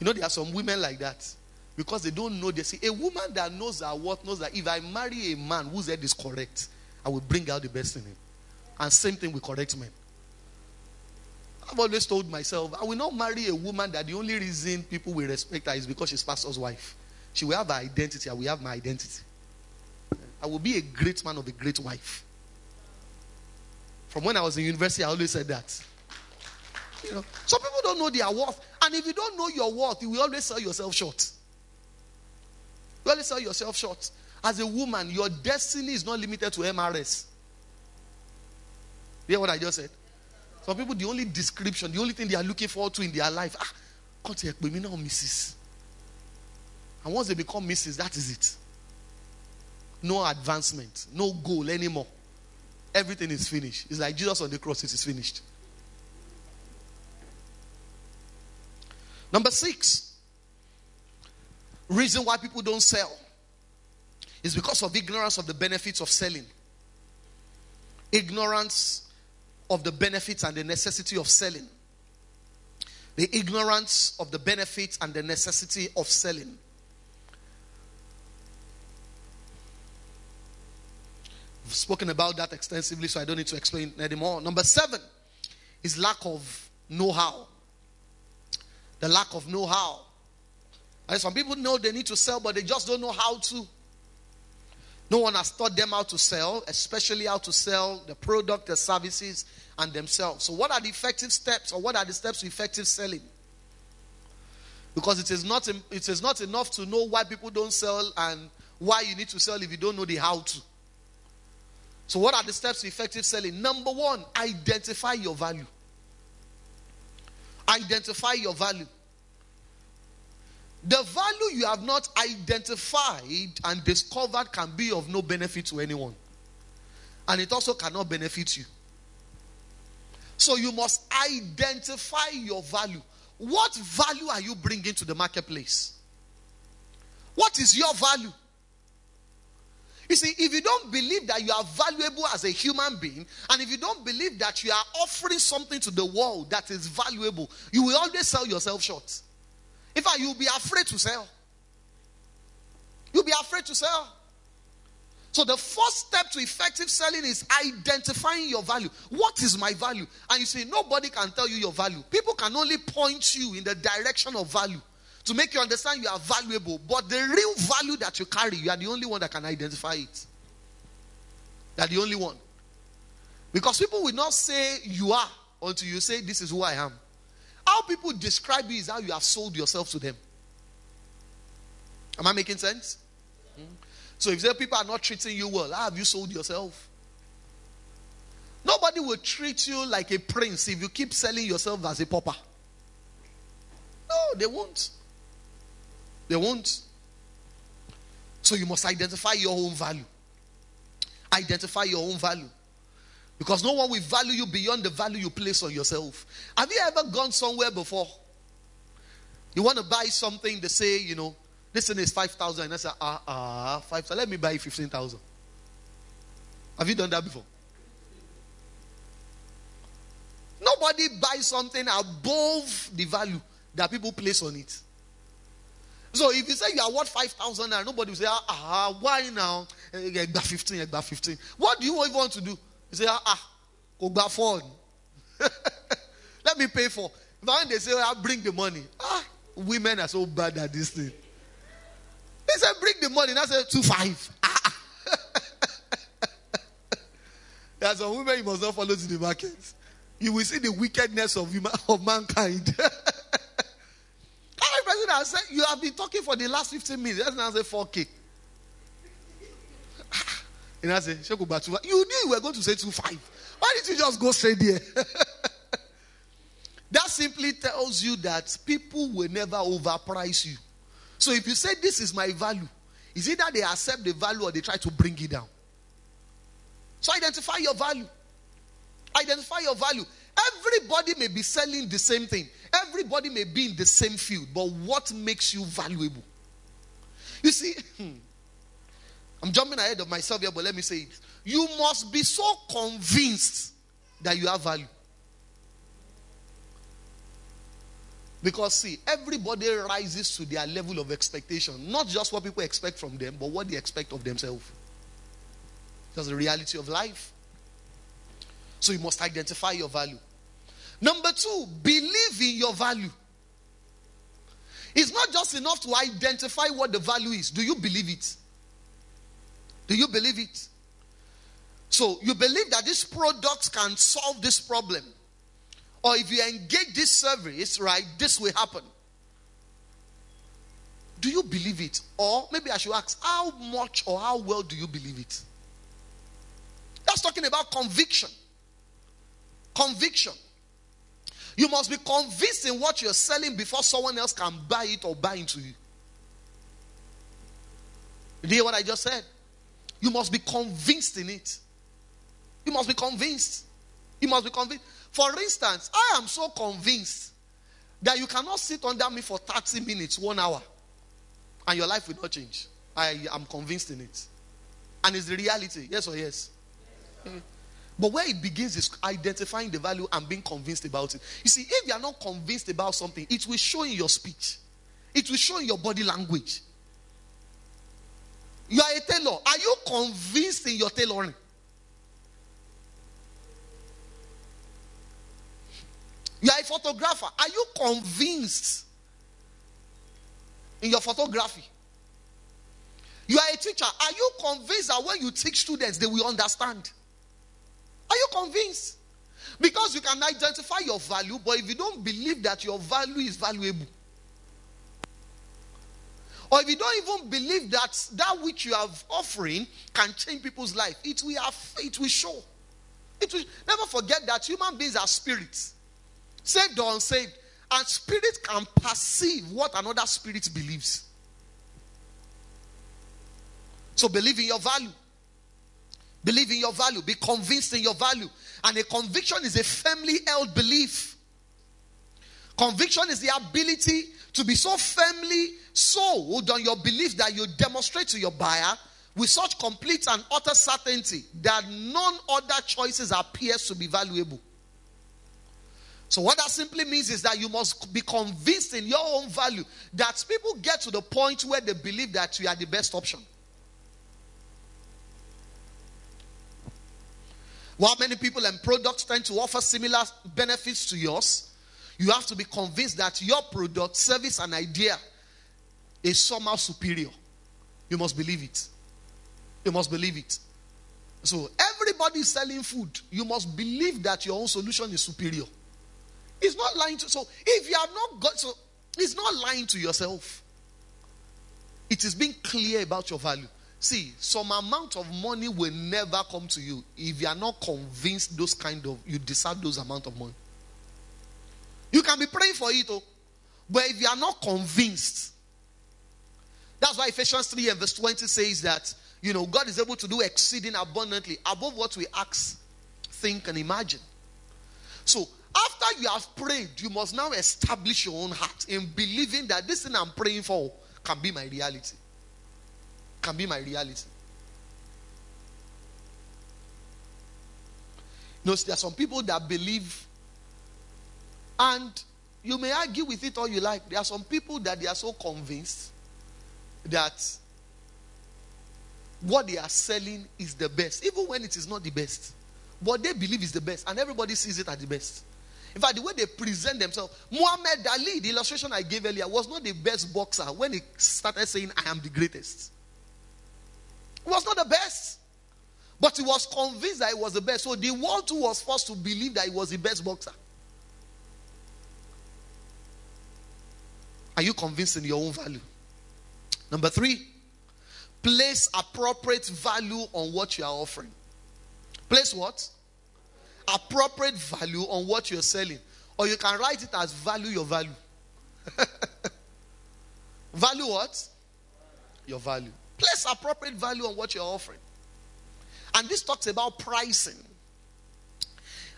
know, there are some women like that. Because they don't know. They say, a woman that knows her worth knows that if I marry a man whose head is correct, I will bring out the best in him. And same thing with correct men. I've always told myself, I will not marry a woman that the only reason people will respect her is because she's pastor's wife. She will have her identity, I will have my identity. I will be a great man of a great wife. From when I was in university, I always said that. You know, some people don't know their worth. And if you don't know your worth, you will always sell yourself short. You always sell yourself short. As a woman, your destiny is not limited to MRS. You hear what I just said? Some people, the only description, the only thing they are looking forward to in their life, ah, come to me now, Mrs. And once they become Mrs., that is it. No advancement, no goal anymore. Everything is finished. It's like Jesus on the cross, it is finished. Number six, reason why people don't sell is because of ignorance of the benefits of selling. Ignorance of the benefits and the necessity of selling. The ignorance of the benefits and the necessity of selling. Spoken about that extensively, so I don't need to explain anymore. Number seven is lack of know how. The lack of know how. And some people know they need to sell, but they just don't know how to. No one has taught them how to sell, especially how to sell the product, the services, and themselves. So, what are the effective steps, or what are the steps to effective selling? Because it is not it is not enough to know why people don't sell and why you need to sell if you don't know the how to. So, what are the steps to effective selling? Number one, identify your value. Identify your value. The value you have not identified and discovered can be of no benefit to anyone. And it also cannot benefit you. So you must identify your value. What value are you bringing to the marketplace? What is your value? You see, if you don't believe that you are valuable as a human being, and if you don't believe that you are offering something to the world that is valuable, you will always sell yourself short. In fact, you'll be afraid to sell. You'll be afraid to sell. So, the first step to effective selling is identifying your value. What is my value? And you say, nobody can tell you your value. People can only point you in the direction of value to make you understand you are valuable. But the real value that you carry, you are the only one that can identify it. You are the only one. Because people will not say you are until you say, This is who I am. How people describe you is how you have sold yourself to them. Am I making sense? So if there people are not treating you well, how have you sold yourself? Nobody will treat you like a prince if you keep selling yourself as a pauper. No, they won't. They won't. So you must identify your own value. Identify your own value. Because no one will value you beyond the value you place on yourself. Have you ever gone somewhere before? You want to buy something, they say, you know, this thing is 5,000. And I say, ah, ah, 5,000. Let me buy 15,000. Have you done that before? Nobody buys something above the value that people place on it. So if you say you are worth 5,000 naira, nobody will say, ah, ah, why now? Egba 15, egba 15. What do you even want to do? You say, ah, ah, go phone. [laughs] Let me pay for. When they say, ah, bring the money. Ah, women are so bad at this thing. They say, bring the money. And I say, two five. Ah. ah. [laughs] there women you must not follow to the market. You will see the wickedness of, human, of mankind. [laughs] president has said, You have been talking for the last 15 minutes. Let's now say 4K. [laughs] And I You knew you were going to say 2.5. Why did you just go straight there? [laughs] that simply tells you that people will never overprice you. So if you say this is my value, is it that they accept the value or they try to bring it down? So identify your value. Identify your value. Everybody may be selling the same thing. Everybody may be in the same field, but what makes you valuable? You see, hmm, I'm jumping ahead of myself here, but let me say it. You must be so convinced that you have value. Because, see, everybody rises to their level of expectation. Not just what people expect from them, but what they expect of themselves. That's the reality of life. So you must identify your value. Number two, believe in your value. It's not just enough to identify what the value is. Do you believe it? Do you believe it? So you believe that this product can solve this problem. Or if you engage this service, right, this will happen. Do you believe it? Or maybe I should ask, how much or how well do you believe it? That's talking about conviction. Conviction. You must be convinced in what you're selling before someone else can buy it or buy into you. You hear what I just said? You must be convinced in it. You must be convinced. You must be convinced. For instance, I am so convinced that you cannot sit under me for 30 minutes, one hour, and your life will not change. I am convinced in it. And it's the reality. Yes or yes? yes but where it begins is identifying the value and being convinced about it. You see, if you are not convinced about something, it will show in your speech, it will show in your body language. You are a tailor. Are you convinced in your tailoring? You are a photographer. Are you convinced in your photography? You are a teacher. Are you convinced that when you teach students, they will understand? Are you convinced? Because you can identify your value, but if you don't believe that your value is valuable, or if you don't even believe that that which you are offering can change people's life, it will have, it will show. It will never forget that human beings are spirits, saved or unsaved, and spirit can perceive what another spirit believes. So believe in your value. Believe in your value. Be convinced in your value. And a conviction is a firmly held belief. Conviction is the ability to be so firmly sold on your belief that you demonstrate to your buyer with such complete and utter certainty that none other choices appears to be valuable. So what that simply means is that you must be convinced in your own value that people get to the point where they believe that you are the best option. While many people and products tend to offer similar benefits to yours, you have to be convinced that your product, service, and idea is somehow superior. You must believe it. You must believe it. So, everybody is selling food. You must believe that your own solution is superior. It's not lying to so if you have not got so it's not lying to yourself. It is being clear about your value. See, some amount of money will never come to you if you are not convinced those kind of you deserve those amount of money. You can be praying for it, oh, but if you are not convinced, that's why Ephesians 3 and verse 20 says that you know God is able to do exceeding abundantly above what we ask, think, and imagine. So after you have prayed, you must now establish your own heart in believing that this thing I'm praying for can be my reality. Can be my reality. You know, there are some people that believe, and you may argue with it all you like. There are some people that they are so convinced that what they are selling is the best, even when it is not the best. What they believe is the best, and everybody sees it as the best. In fact, the way they present themselves, Muhammad Ali, the illustration I gave earlier, was not the best boxer when he started saying, I am the greatest. He was not the best. But he was convinced that he was the best. So the world too was forced to believe that he was the best boxer. Are you convinced in your own value? Number three, place appropriate value on what you are offering. Place what? Appropriate value on what you're selling. Or you can write it as value your value. [laughs] value what? Your value. Place appropriate value on what you're offering. And this talks about pricing.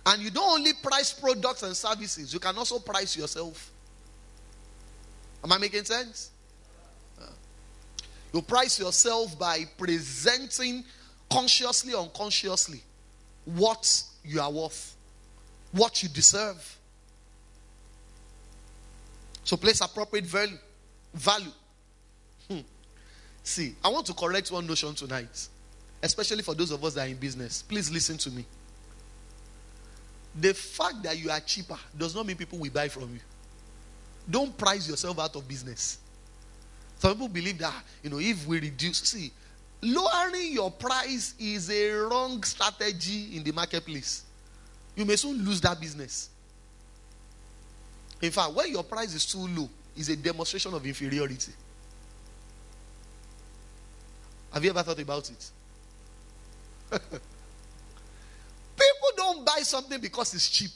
And you don't only price products and services, you can also price yourself. Am I making sense? You price yourself by presenting consciously, or unconsciously, what you are worth, what you deserve. So place appropriate value. Value. See, I want to correct one notion tonight, especially for those of us that are in business. Please listen to me. The fact that you are cheaper does not mean people will buy from you. Don't price yourself out of business. Some people believe that, you know, if we reduce, see, lowering your price is a wrong strategy in the marketplace. You may soon lose that business. In fact, when your price is too low, is a demonstration of inferiority. Have you ever thought about it? [laughs] People don't buy something because it's cheap.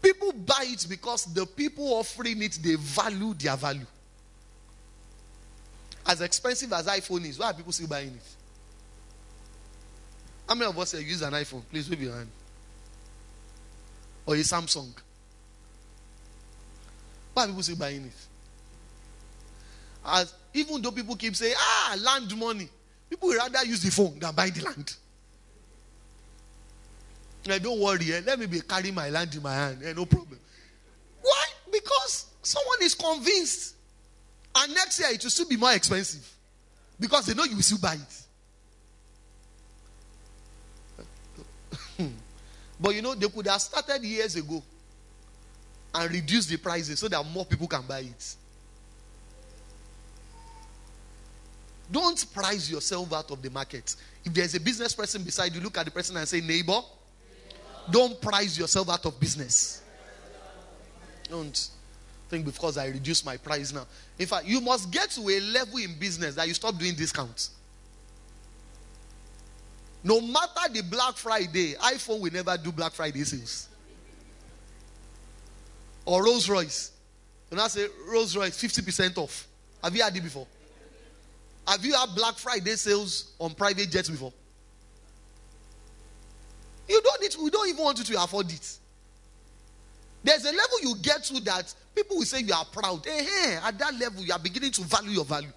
People buy it because the people offering it they value their value. As expensive as iPhone is, why are people still buying it? How many of us have used an iPhone? Please wave your hand. Or a Samsung. Why are people still buying it? As even though people keep saying, ah, land money, people would rather use the phone than buy the land. Like, don't worry, eh? let me be carrying my land in my hand, eh? no problem. Why? Because someone is convinced. And next year it will still be more expensive. Because they know you will still buy it. [laughs] but you know, they could have started years ago and reduced the prices so that more people can buy it. Don't price yourself out of the market. If there's a business person beside you, look at the person and say, neighbor, don't price yourself out of business. Don't think because I reduce my price now. In fact, you must get to a level in business that you stop doing discounts. No matter the Black Friday, iPhone will never do Black Friday sales. Or Rolls Royce. When I say Rolls Royce, 50% off. Have you had it before? Have you had Black Friday sales on private jets before? You don't need we don't even want you to afford it. There's a level you get to that people will say you are proud. Hey, hey, at that level, you are beginning to value your value.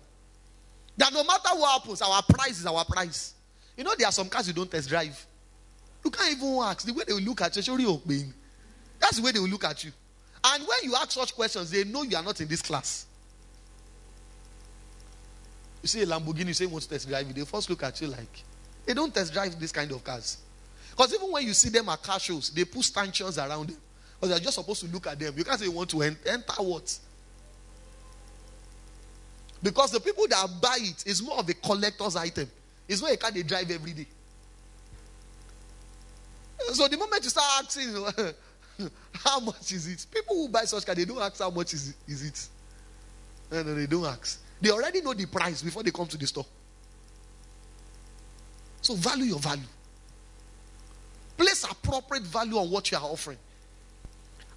That no matter what happens, our price is our price. You know, there are some cars you don't test drive. You can't even ask. The way they will look at you, that's the way they will look at you. And when you ask such questions, they know you are not in this class. You see a Lamborghini, you say you want to test drive it, they first look at you like, they don't test drive this kind of cars. Because even when you see them at car shows, they put stanchions around them. Because they're just supposed to look at them. You can't say you want to enter what? Because the people that buy it is more of a collector's item. It's not a car they drive every day. So the moment you start asking, [laughs] how much is it? People who buy such car, they don't ask how much is it. Is it? No, no, they don't ask. They already know the price before they come to the store. So value your value. Place appropriate value on what you are offering.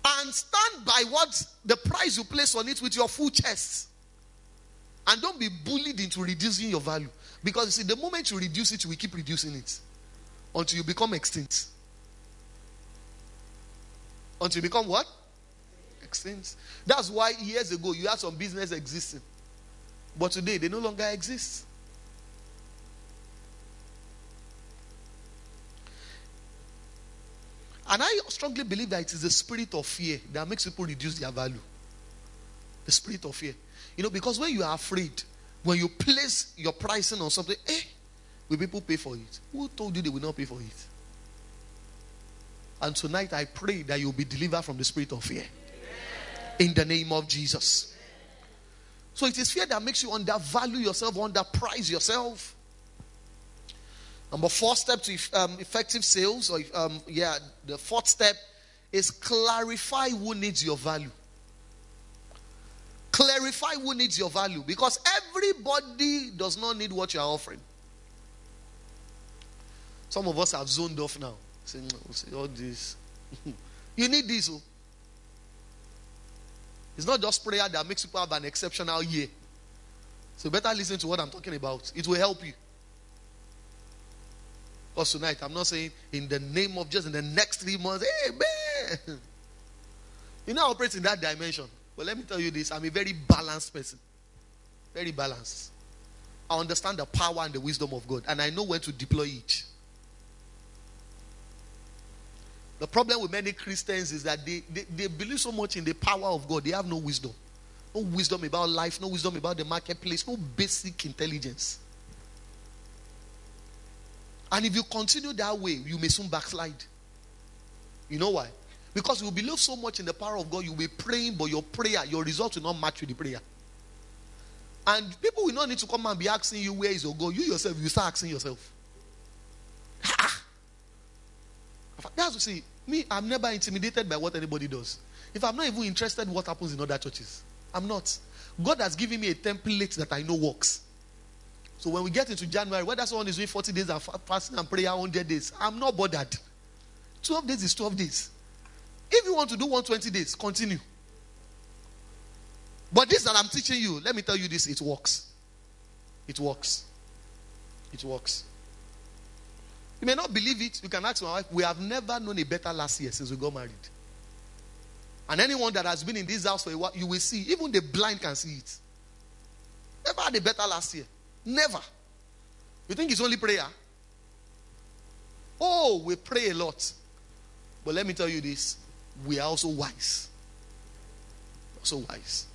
And stand by what the price you place on it with your full chest. And don't be bullied into reducing your value. Because you see, the moment you reduce it, you will keep reducing it until you become extinct. Until you become what? Extinct. That's why years ago you had some business existing. But today they no longer exist. And I strongly believe that it is the spirit of fear that makes people reduce their value. The spirit of fear. You know, because when you are afraid, when you place your pricing on something, eh, will people pay for it? Who told you they will not pay for it? And tonight I pray that you'll be delivered from the spirit of fear. In the name of Jesus. So it is fear that makes you undervalue yourself, underprice yourself. Number four step to um, effective sales, or um, yeah, the fourth step is clarify who needs your value. Clarify who needs your value because everybody does not need what you are offering. Some of us have zoned off now, saying, oh, all this. [laughs] you need this. Oh. It's not just prayer that makes people have an exceptional year. So better listen to what I'm talking about. It will help you. Because tonight, I'm not saying in the name of just in the next three months, man. You know, I operate in that dimension. But let me tell you this I'm a very balanced person. Very balanced. I understand the power and the wisdom of God, and I know when to deploy it. The problem with many Christians is that they, they, they believe so much in the power of God, they have no wisdom. No wisdom about life, no wisdom about the marketplace, no basic intelligence. And if you continue that way, you may soon backslide. You know why? Because you believe so much in the power of God, you'll be praying, but your prayer, your result will not match with the prayer. And people will not need to come and be asking you, Where is your God? You yourself, you start asking yourself. That's to see, me, I'm never intimidated by what anybody does. If I'm not even interested in what happens in other churches, I'm not. God has given me a template that I know works. So when we get into January, whether someone is doing 40 days of fasting and prayer 100 days, I'm not bothered. 12 days is 12 days. If you want to do 120 days, continue. But this that I'm teaching you, let me tell you this, it works. It works. It works. You may not believe it. You can ask my wife. We have never known a better last year since we got married. And anyone that has been in this house for a while, you will see. Even the blind can see it. Never had a better last year. Never. You think it's only prayer? Oh, we pray a lot. But let me tell you this we are also wise. Also wise.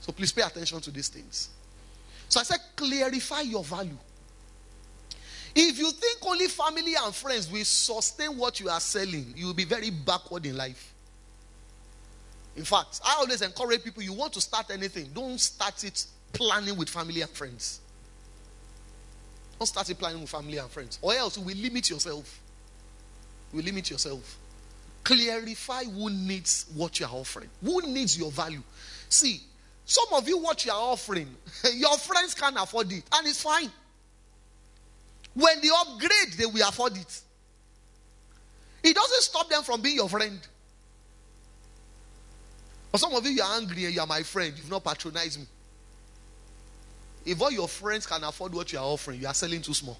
So please pay attention to these things. So I said, clarify your value. If you think only family and friends will sustain what you are selling, you will be very backward in life. In fact, I always encourage people you want to start anything, don't start it planning with family and friends. Don't start it planning with family and friends, or else you will limit yourself. You will limit yourself. Clarify who needs what you are offering. Who needs your value? See, some of you, what you are offering, [laughs] your friends can't afford it, and it's fine. When they upgrade, they will afford it. It doesn't stop them from being your friend. But some of you, you are angry and you are my friend. You've not patronized me. If all your friends can afford what you are offering, you are selling too small.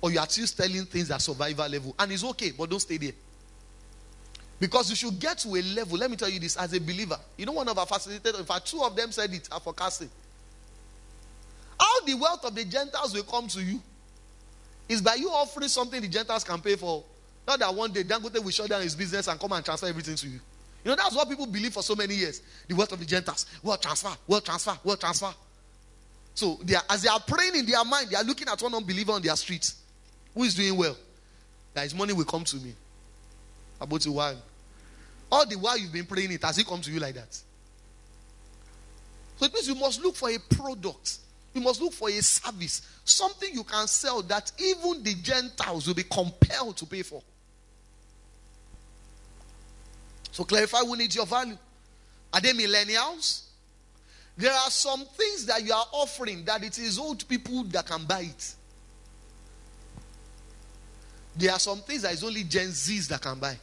Or you are still selling things at survival level. And it's okay, but don't stay there. Because you should get to a level. Let me tell you this as a believer. You know, one of our facilitators, in fact, two of them said it are forecasting. The wealth of the Gentiles will come to you is by you offering something the Gentiles can pay for. Not that one day Dangote will shut down his business and come and transfer everything to you. You know, that's what people believe for so many years. The wealth of the Gentiles. Wealth transfer, wealth transfer, wealth transfer. So they are, as they are praying in their mind, they are looking at one unbeliever on their street who is doing well. That his money will come to me. About a while. All the while you've been praying it, has it come to you like that? So it means you must look for a product you must look for a service, something you can sell that even the Gentiles will be compelled to pay for. So clarify who needs your value. Are they millennials? There are some things that you are offering that it is old people that can buy it. There are some things that is only Gen Zs that can buy.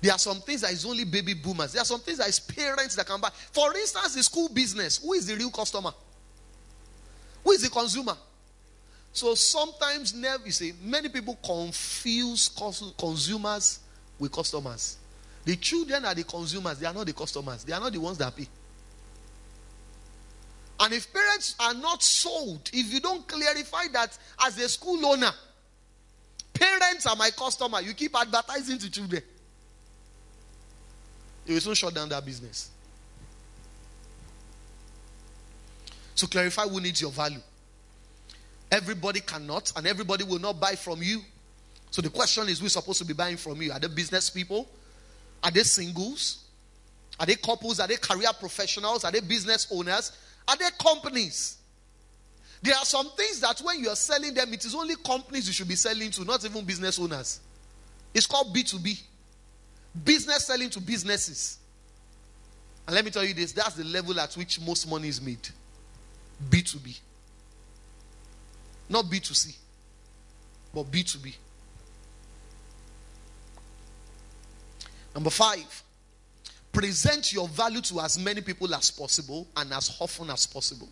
There are some things that is only baby boomers. There are some things that is parents that can buy. For instance, the school business. Who is the real customer? Who is the consumer? So sometimes, you see, many people confuse consumers with customers. The children are the consumers, they are not the customers. They are not the ones that pay. And if parents are not sold, if you don't clarify that as a school owner, parents are my customer, you keep advertising to children, you will soon shut down that business. So clarify who needs your value. Everybody cannot, and everybody will not buy from you. So the question is, who's supposed to be buying from you? Are they business people? Are they singles? Are they couples? Are they career professionals? Are they business owners? Are they companies? There are some things that when you are selling them, it is only companies you should be selling to, not even business owners. It's called B2B. Business selling to businesses. And let me tell you this that's the level at which most money is made. B2B. Not B2C, but B2B. Number five, present your value to as many people as possible and as often as possible.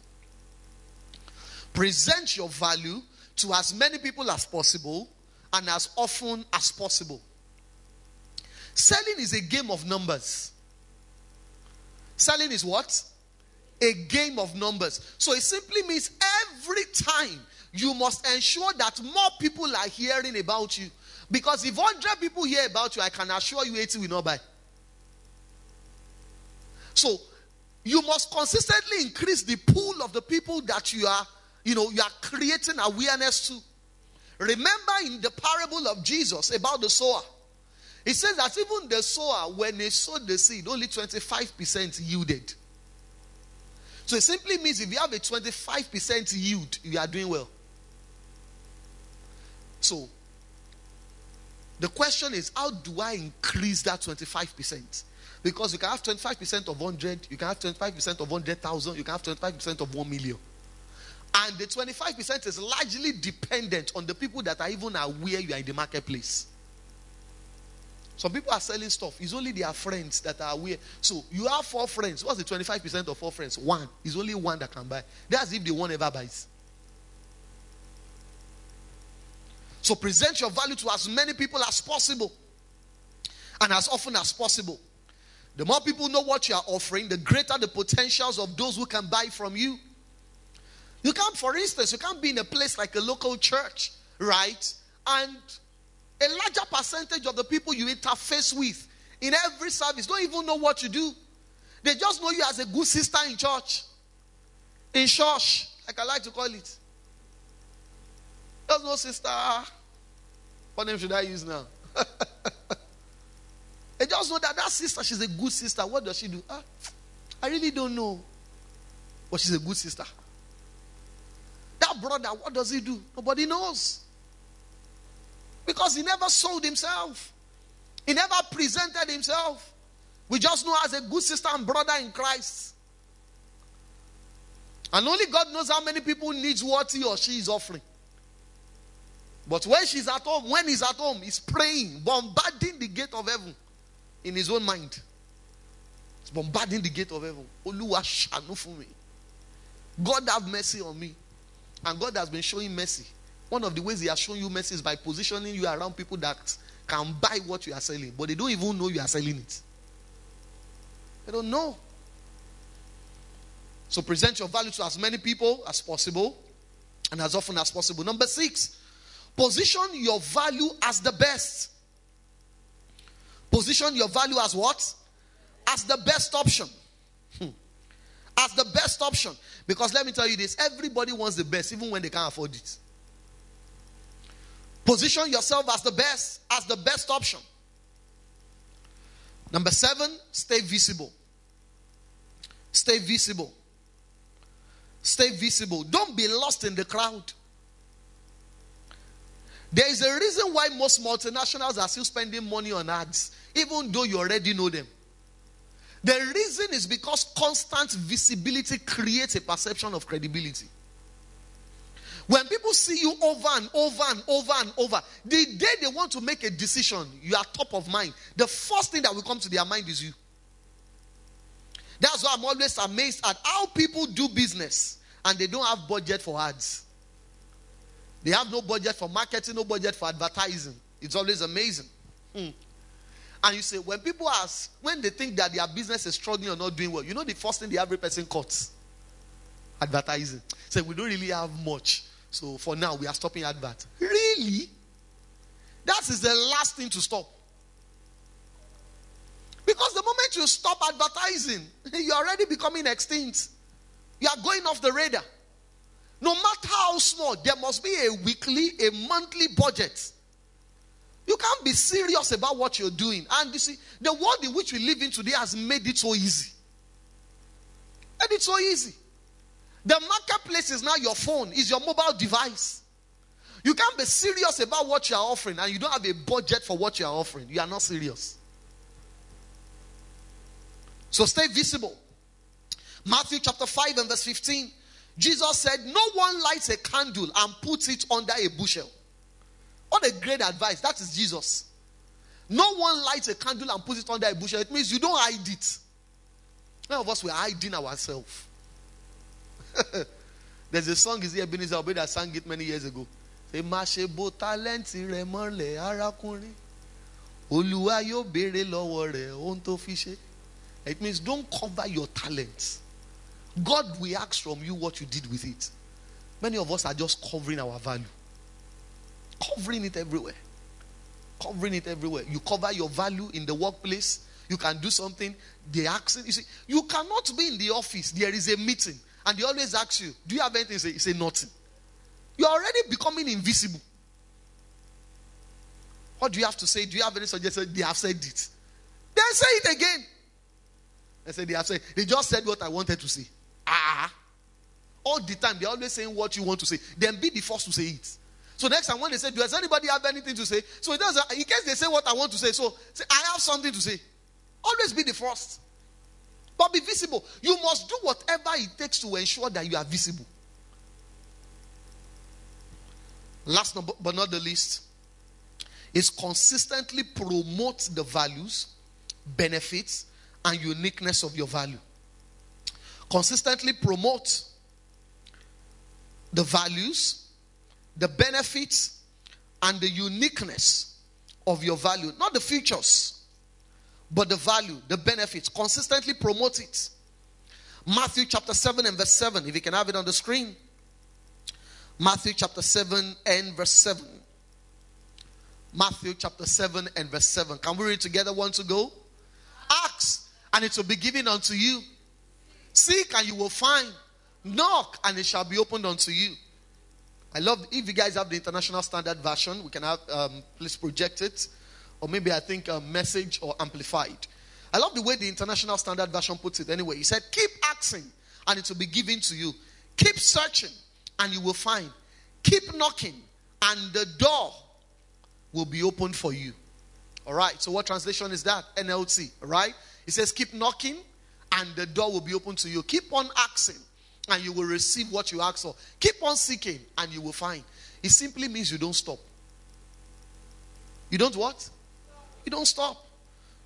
Present your value to as many people as possible and as often as possible. Selling is a game of numbers. Selling is what? A game of numbers. So it simply means every time you must ensure that more people are hearing about you. Because if 100 people hear about you, I can assure you 80 will not buy. So you must consistently increase the pool of the people that you are, you know, you are creating awareness to. Remember in the parable of Jesus about the sower. It says that even the sower, when he sowed the seed, only 25% yielded. So it simply means if you have a 25% yield, you are doing well. So, the question is, how do I increase that 25%? Because you can have 25% of 100, you can have 25% of 100,000, you can have 25% of 1 million. And the 25% is largely dependent on the people that are even aware you are in the marketplace. Some people are selling stuff. It's only their friends that are aware. So you have four friends. What's the 25% of four friends? One. It's only one that can buy. That's if the one ever buys. So present your value to as many people as possible and as often as possible. The more people know what you are offering, the greater the potentials of those who can buy from you. You can't, for instance, you can't be in a place like a local church, right? And a larger percentage of the people you interface with in every service don't even know what you do. They just know you as a good sister in church, in church, like I like to call it. There's no sister. What name should I use now? [laughs] I just know that that sister, she's a good sister. What does she do? Ah, I really don't know. But she's a good sister. That brother, what does he do? Nobody knows. Because he never sold himself, he never presented himself. We just know as a good sister and brother in Christ. And only God knows how many people needs what he or she is offering. But when she's at home, when he's at home, he's praying, bombarding the gate of heaven in his own mind. He's bombarding the gate of heaven. Oluwa for me. God have mercy on me. And God has been showing mercy. One of the ways He has shown you mercy is by positioning you around people that can buy what you are selling, but they don't even know you are selling it. They don't know. So present your value to as many people as possible and as often as possible. Number six, Position your value as the best. Position your value as what? As the best option. Hmm. As the best option. Because let me tell you this everybody wants the best, even when they can't afford it. Position yourself as the best, as the best option. Number seven, stay visible. Stay visible. Stay visible. Don't be lost in the crowd. There is a reason why most multinationals are still spending money on ads, even though you already know them. The reason is because constant visibility creates a perception of credibility. When people see you over and over and over and over, the day they want to make a decision, you are top of mind. The first thing that will come to their mind is you. That's why I'm always amazed at how people do business and they don't have budget for ads. They have no budget for marketing, no budget for advertising. It's always amazing. Hmm. And you say, when people ask, when they think that their business is struggling or not doing well, you know the first thing the every person cuts? Advertising. Say, we don't really have much. So for now, we are stopping advert. Really? That is the last thing to stop. Because the moment you stop advertising, [laughs] you're already becoming extinct. You are going off the radar. No matter how small, there must be a weekly, a monthly budget. You can't be serious about what you're doing. And you see, the world in which we live in today has made it so easy. Made it so easy. The marketplace is now your phone, is your mobile device. You can't be serious about what you are offering and you don't have a budget for what you are offering. You are not serious. So stay visible. Matthew chapter 5 and verse 15. Jesus said, No one lights a candle and puts it under a bushel. What a great advice. That is Jesus. No one lights a candle and puts it under a bushel. It means you don't hide it. None of us were hiding ourselves. [laughs] There's a song is here, Ebenezer Obey that sang it many years ago. Say, tálẹ́ǹtì rẹ mọ́lẹ̀ arákùnrin. Olúwa yóò béèrè lọ́wọ́ rẹ̀ ohun tó fi ṣe. It means don't cover your talents. God will ask from you what you did with it. Many of us are just covering our value, covering it everywhere. Covering it everywhere. You cover your value in the workplace. You can do something. They ask you see, you cannot be in the office. There is a meeting, and they always ask you, "Do you have anything?" You say, you say nothing. You're already becoming invisible. What do you have to say? Do you have any suggestion? They have said it. Then say it again. They said they have said they just said what I wanted to say. Ah. All the time, they're always saying what you want to say. Then be the first to say it. So next time when they say, Does anybody have anything to say? So it does in case they say what I want to say. So say, I have something to say. Always be the first. But be visible. You must do whatever it takes to ensure that you are visible. Last but not the least, is consistently promote the values, benefits, and uniqueness of your value. Consistently promote the values, the benefits, and the uniqueness of your value. Not the features, but the value, the benefits. Consistently promote it. Matthew chapter 7 and verse 7, if you can have it on the screen. Matthew chapter 7 and verse 7. Matthew chapter 7 and verse 7. Can we read together? One to go? Ask, and it will be given unto you. Seek, and you will find. Knock, and it shall be opened unto you. I love if you guys have the international standard version, we can have um, please project it, or maybe I think a message or amplified. I love the way the international standard version puts it. Anyway, he said, "Keep asking, and it will be given to you. Keep searching, and you will find. Keep knocking, and the door will be opened for you." All right. So what translation is that? NLT. right? It says, "Keep knocking, and the door will be open to you. Keep on asking." and you will receive what you ask for. Keep on seeking and you will find. It simply means you don't stop. You don't what? You don't stop.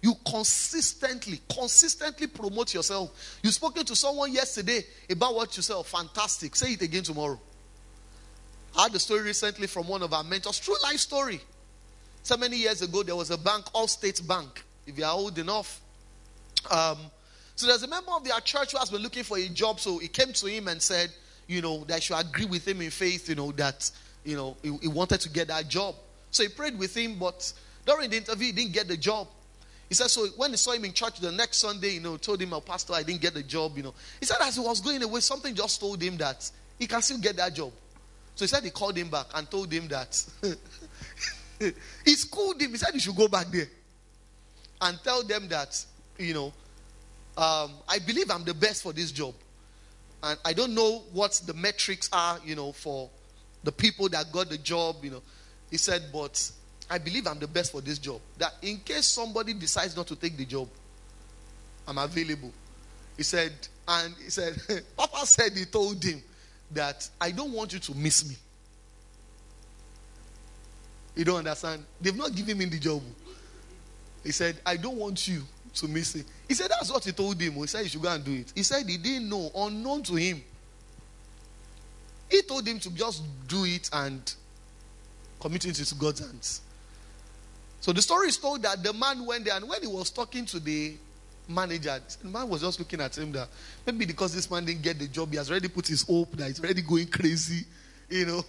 You consistently, consistently promote yourself. You spoken to someone yesterday about what you sell. Fantastic. Say it again tomorrow. I had a story recently from one of our mentors. True life story. So many years ago, there was a bank, All States Bank. If you are old enough, um, so there's a member of their church who has been looking for a job. So he came to him and said, you know, that should agree with him in faith, you know, that, you know, he, he wanted to get that job. So he prayed with him, but during the interview, he didn't get the job. He said, so when he saw him in church the next Sunday, you know, told him, oh, Pastor, I didn't get the job, you know. He said, as he was going away, something just told him that he can still get that job. So he said he called him back and told him that [laughs] he schooled him. He said he should go back there and tell them that, you know, um, I believe I'm the best for this job. And I don't know what the metrics are, you know, for the people that got the job, you know. He said, but I believe I'm the best for this job. That in case somebody decides not to take the job, I'm available. He said, and he said, [laughs] Papa said he told him that I don't want you to miss me. You don't understand? They've not given me the job. He said, I don't want you to miss it. He said, That's what he told him. He said, You should go and do it. He said, He didn't know, unknown to him. He told him to just do it and commit it to God's hands. So the story is told that the man went there, and when he was talking to the manager, the man was just looking at him that maybe because this man didn't get the job, he has already put his hope that he's already going crazy, [laughs] you know.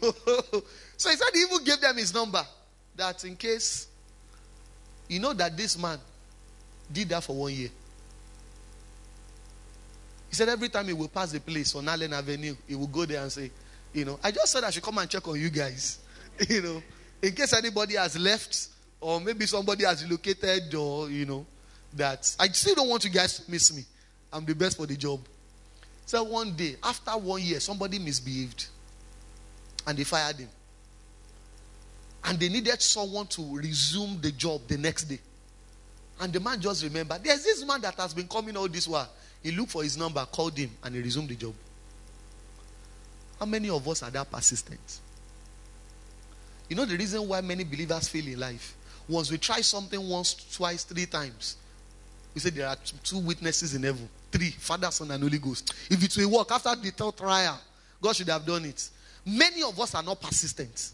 so he said he even gave them his number that in case you know that this man did that for one year. He said every time he will pass the place on Allen Avenue, he will go there and say, you know, I just said I should come and check on you guys. [laughs] you know, in case anybody has left or maybe somebody has relocated or, you know, that I still don't want you guys to miss me. I'm the best for the job. So one day, after one year, somebody misbehaved and they fired him. And they needed someone to resume the job the next day. And the man just remembered there's this man that has been coming all this while. He looked for his number, called him, and he resumed the job. How many of us are that persistent? You know the reason why many believers fail in life? Once we try something once, twice, three times, we say there are two witnesses in heaven. Three, Father, Son, and Holy Ghost. If it will work after the third trial, God should have done it. Many of us are not persistent.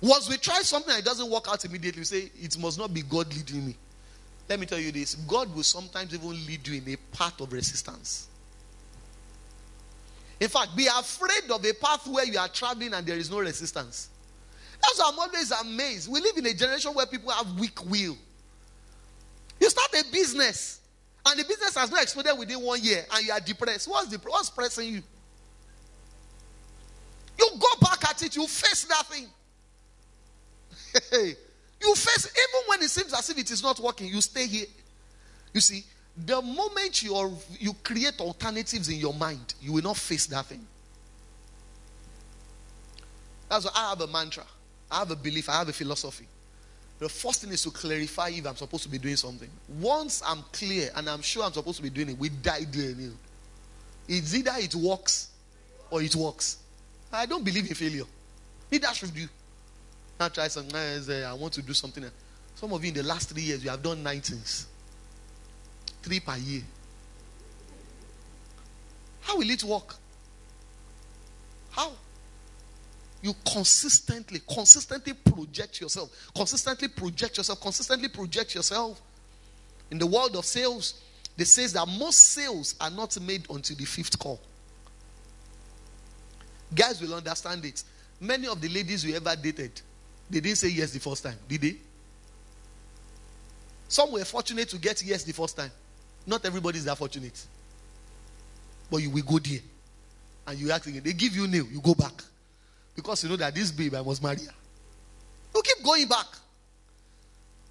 Once we try something and it doesn't work out immediately, we say, it must not be God leading me. Let me tell you this God will sometimes even lead you in a path of resistance. In fact, be afraid of a path where you are traveling and there is no resistance. That's why I'm always amazed. We live in a generation where people have weak will. You start a business, and the business has not exploded within one year, and you are depressed. What's the what's pressing you? You go back at it, you face that thing. [laughs] you face, even when it seems as if it is not working, you stay here. You see, the moment you are, you create alternatives in your mind, you will not face that thing. That's why I have a mantra. I have a belief. I have a philosophy. The first thing is to clarify if I'm supposed to be doing something. Once I'm clear and I'm sure I'm supposed to be doing it, we die there. It's either it works or it works. I don't believe in failure. Neither should you. Now try some. guys, I want to do something. Some of you in the last three years, you have done nine things. Three per year. How will it work? How? You consistently, consistently project yourself. Consistently project yourself. Consistently project yourself. In the world of sales, they says that most sales are not made until the fifth call. Guys will understand it. Many of the ladies we ever dated, they didn't say yes the first time, did they? Some were fortunate to get yes the first time. Not everybody is that fortunate. But you will go there. And you ask again. They give you nil, you go back. Because you know that this babe, I marry her. You keep going back.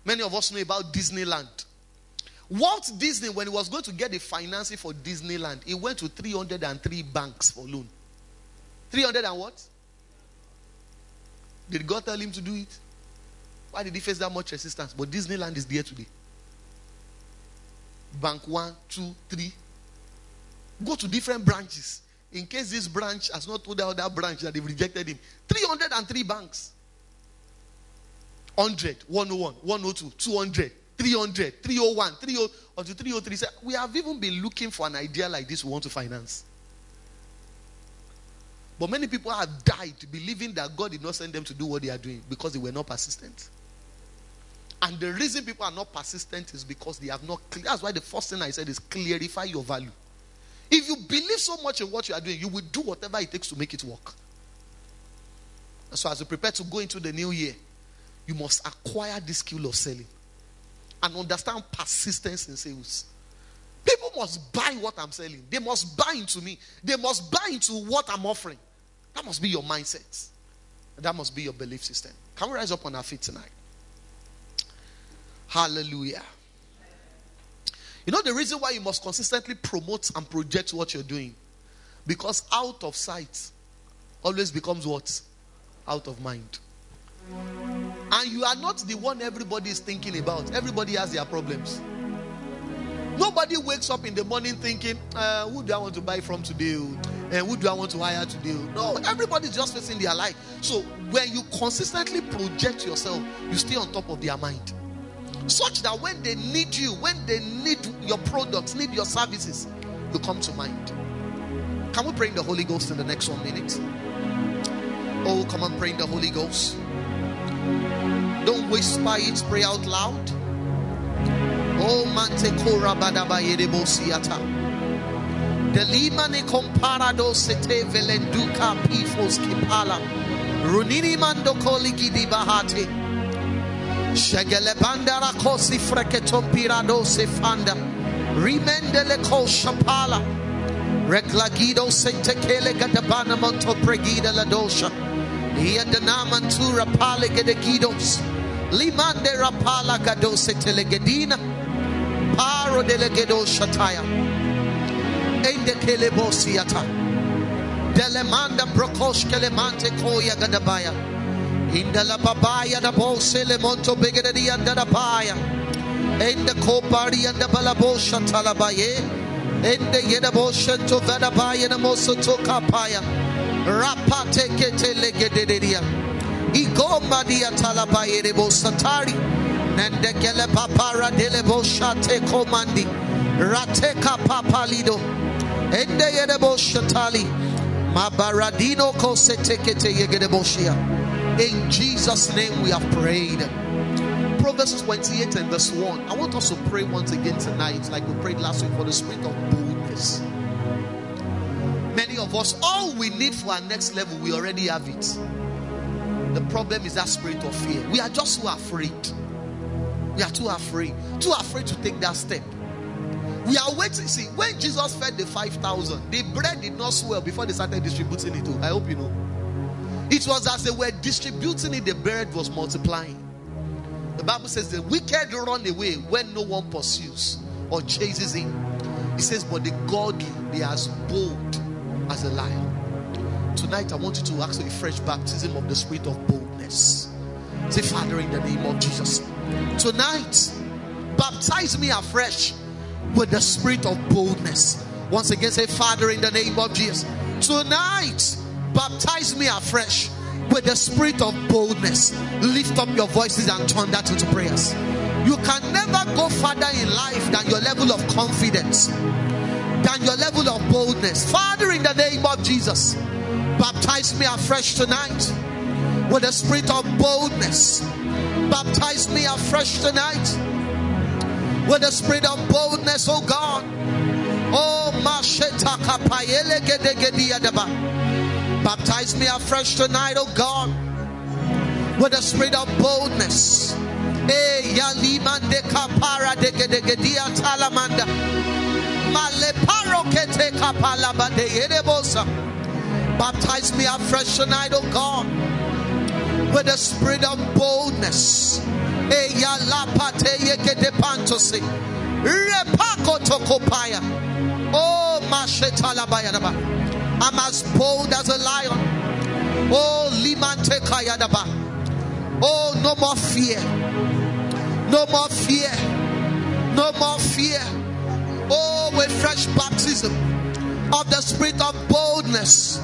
Many of us know about Disneyland. Walt Disney, when he was going to get the financing for Disneyland, he went to 303 banks for loan. 300 and what? Did God tell him to do it? Why did he face that much resistance? But Disneyland is there today. Bank one, two, three. Go to different branches. In case this branch has not told the other branch that they've rejected him. 303 banks. 100, 101, 102, 200, 300, 301, 30, until 303. We have even been looking for an idea like this we want to finance. But many people have died believing that God did not send them to do what they are doing because they were not persistent. And the reason people are not persistent is because they have not. That's why the first thing I said is clarify your value. If you believe so much in what you are doing, you will do whatever it takes to make it work. And so, as you prepare to go into the new year, you must acquire the skill of selling and understand persistence in sales. People must buy what I'm selling. They must buy into me. They must buy into what I'm offering. That must be your mindset. That must be your belief system. Can we rise up on our feet tonight? Hallelujah. You know the reason why you must consistently promote and project what you're doing? Because out of sight always becomes what? Out of mind. And you are not the one everybody is thinking about. Everybody has their problems. Nobody wakes up in the morning thinking, uh, who do I want to buy from today? And uh, who do I want to hire today? No, everybody's just facing their life. So when you consistently project yourself, you stay on top of their mind. Such that when they need you, when they need your products, need your services, you come to mind. Can we pray in the Holy Ghost in the next one minute? Oh, come on, pray in the Holy Ghost. Don't whisper it, pray out loud. Oh, mante kora badaba yerebo siata. Delima ne comparado sete velenduka pifos kipala. Runini mando koligi di bahate. Shegele bandara kosi pirado se fanda. Rimendele ko shapala. Reclagido sente kele gadabana monto pregida la dosha. Ia danamantura pale gedegidos. Limande rapala gadose telegedina. Paro delegedo shataya. Ende kelebosiata. Delemanda brokosh kelemante koya gadabaya. Indala babaya da bose le monto begedi anda da baya. Ende kopari anda balabosha talabaye. Ende yeda bosha to vedabaya na moso to kapaya. Rapate kete legededia. Igomba dia talabaye de bosatari. Nende kele papara dele boshate komandi. Rateka papalido. Ende yede boshatali. Mabaradino kosete kete yegede boshia. In Jesus' name we have prayed. Proverbs 28 and verse 1. I want us to pray once again tonight, like we prayed last week, for the spirit of boldness. Many of us, all we need for our next level, we already have it. The problem is that spirit of fear. We are just too afraid. We are too afraid. Too afraid to take that step. We are waiting. See, when Jesus fed the 5,000, the bread did not swell before they started distributing it. To. I hope you know. It was as they were distributing it, the bread was multiplying. The Bible says the wicked run away when no one pursues or chases him. It says, but the godly, are as bold as a lion. Tonight, I want you to ask for a fresh baptism of the spirit of boldness. Say, Father, in the name of Jesus. Tonight, baptize me afresh with the spirit of boldness. Once again, say, Father, in the name of Jesus. Tonight, baptize me afresh with the spirit of boldness. Lift up your voices and turn that into prayers. You can never go further in life than your level of confidence, than your level of boldness. Father, in the name of Jesus, baptize me afresh tonight with the spirit of boldness. Baptize me afresh tonight with the spirit of boldness, oh God. Oh, Masheta Kapayele. Baptize me afresh tonight, oh God, with the spirit of boldness. Eh. Baptize me afresh tonight, oh God, with the spirit of boldness. Eh. Oh. I'm as bold as a lion. Oh, limante kayadaba. Oh, no more fear. No more fear. No more fear. Oh, with fresh baptism of the spirit of boldness,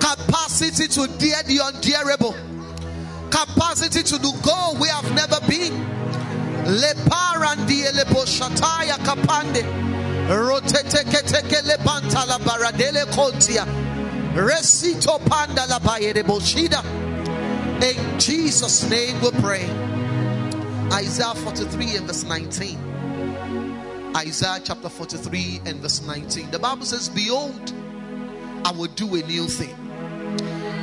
capacity to dare the undareable, capacity to do go we have never been. Kapande. In Jesus' name we pray. Isaiah 43 and verse 19. Isaiah chapter 43 and verse 19. The Bible says, Behold, I will do a new thing.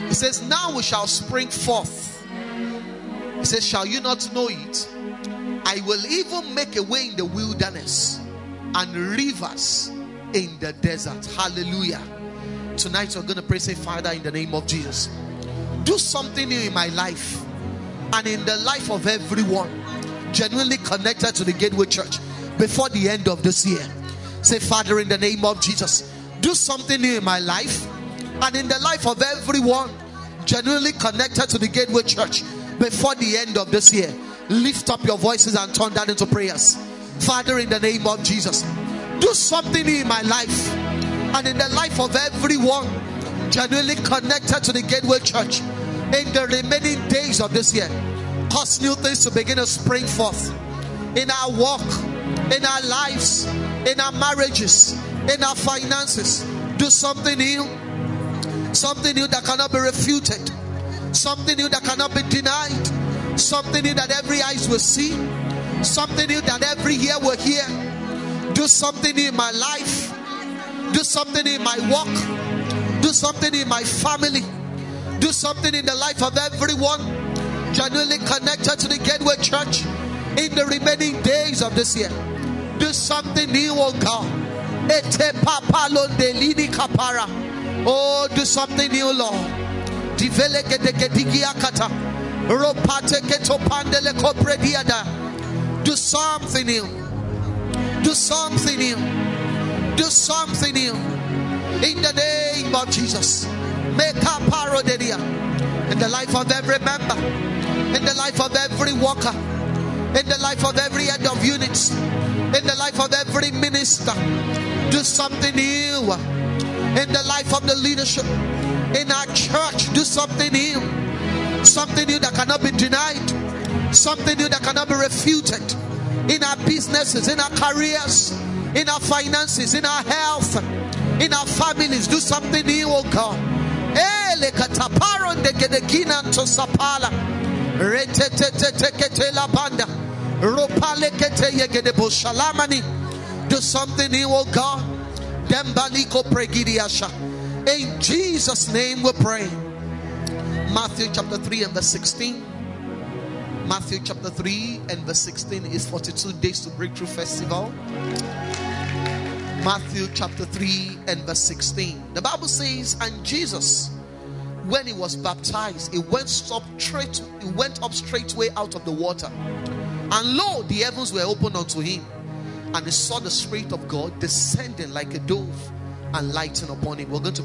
It says, Now we shall spring forth. It says, Shall you not know it? I will even make a way in the wilderness and rivers in the desert. Hallelujah. Tonight we're going to pray, say, Father, in the name of Jesus, do something new in my life and in the life of everyone genuinely connected to the Gateway Church before the end of this year. Say, Father, in the name of Jesus, do something new in my life and in the life of everyone genuinely connected to the Gateway Church before the end of this year. Lift up your voices and turn that into prayers. Father, in the name of Jesus, do something in my life and in the life of everyone genuinely connected to the Gateway Church in the remaining days of this year. Cause new things to begin to spring forth in our walk, in our lives, in our marriages, in our finances. Do something new, something new that cannot be refuted, something new that cannot be denied, something new that every eyes will see, something new that every year we're here. Do something in my life, do something in my work. do something in my family, do something in the life of everyone genuinely connected to the Gateway Church in the remaining days of this year. Do something new, oh God. Oh, do something new, Lord. Diveleke de gedigiakata. Ropate ketopandele koprediada. Do something new. Do something new. Do something new. In the name of Jesus. Make a parodia. In the life of every member. In the life of every worker in the life of every head of units, in the life of every minister. Do something new in the life of the leadership, in our church. Do something new, something new that cannot be denied, something new that cannot be refuted. In our businesses, in our careers, in our finances, in our health, in our families. Do something new, oh God. Do something new, oh God. In Jesus' name we pray. Matthew chapter 3 and verse 16. Matthew chapter 3 and verse 16 is 42 days to breakthrough festival. Matthew chapter 3 and verse 16. The Bible says, and Jesus, when he was baptized, he went up straight, he went up straightway out of the water. And lo, the heavens were opened unto him, and he saw the Spirit of God descending like a dove and lighting upon him. We're going to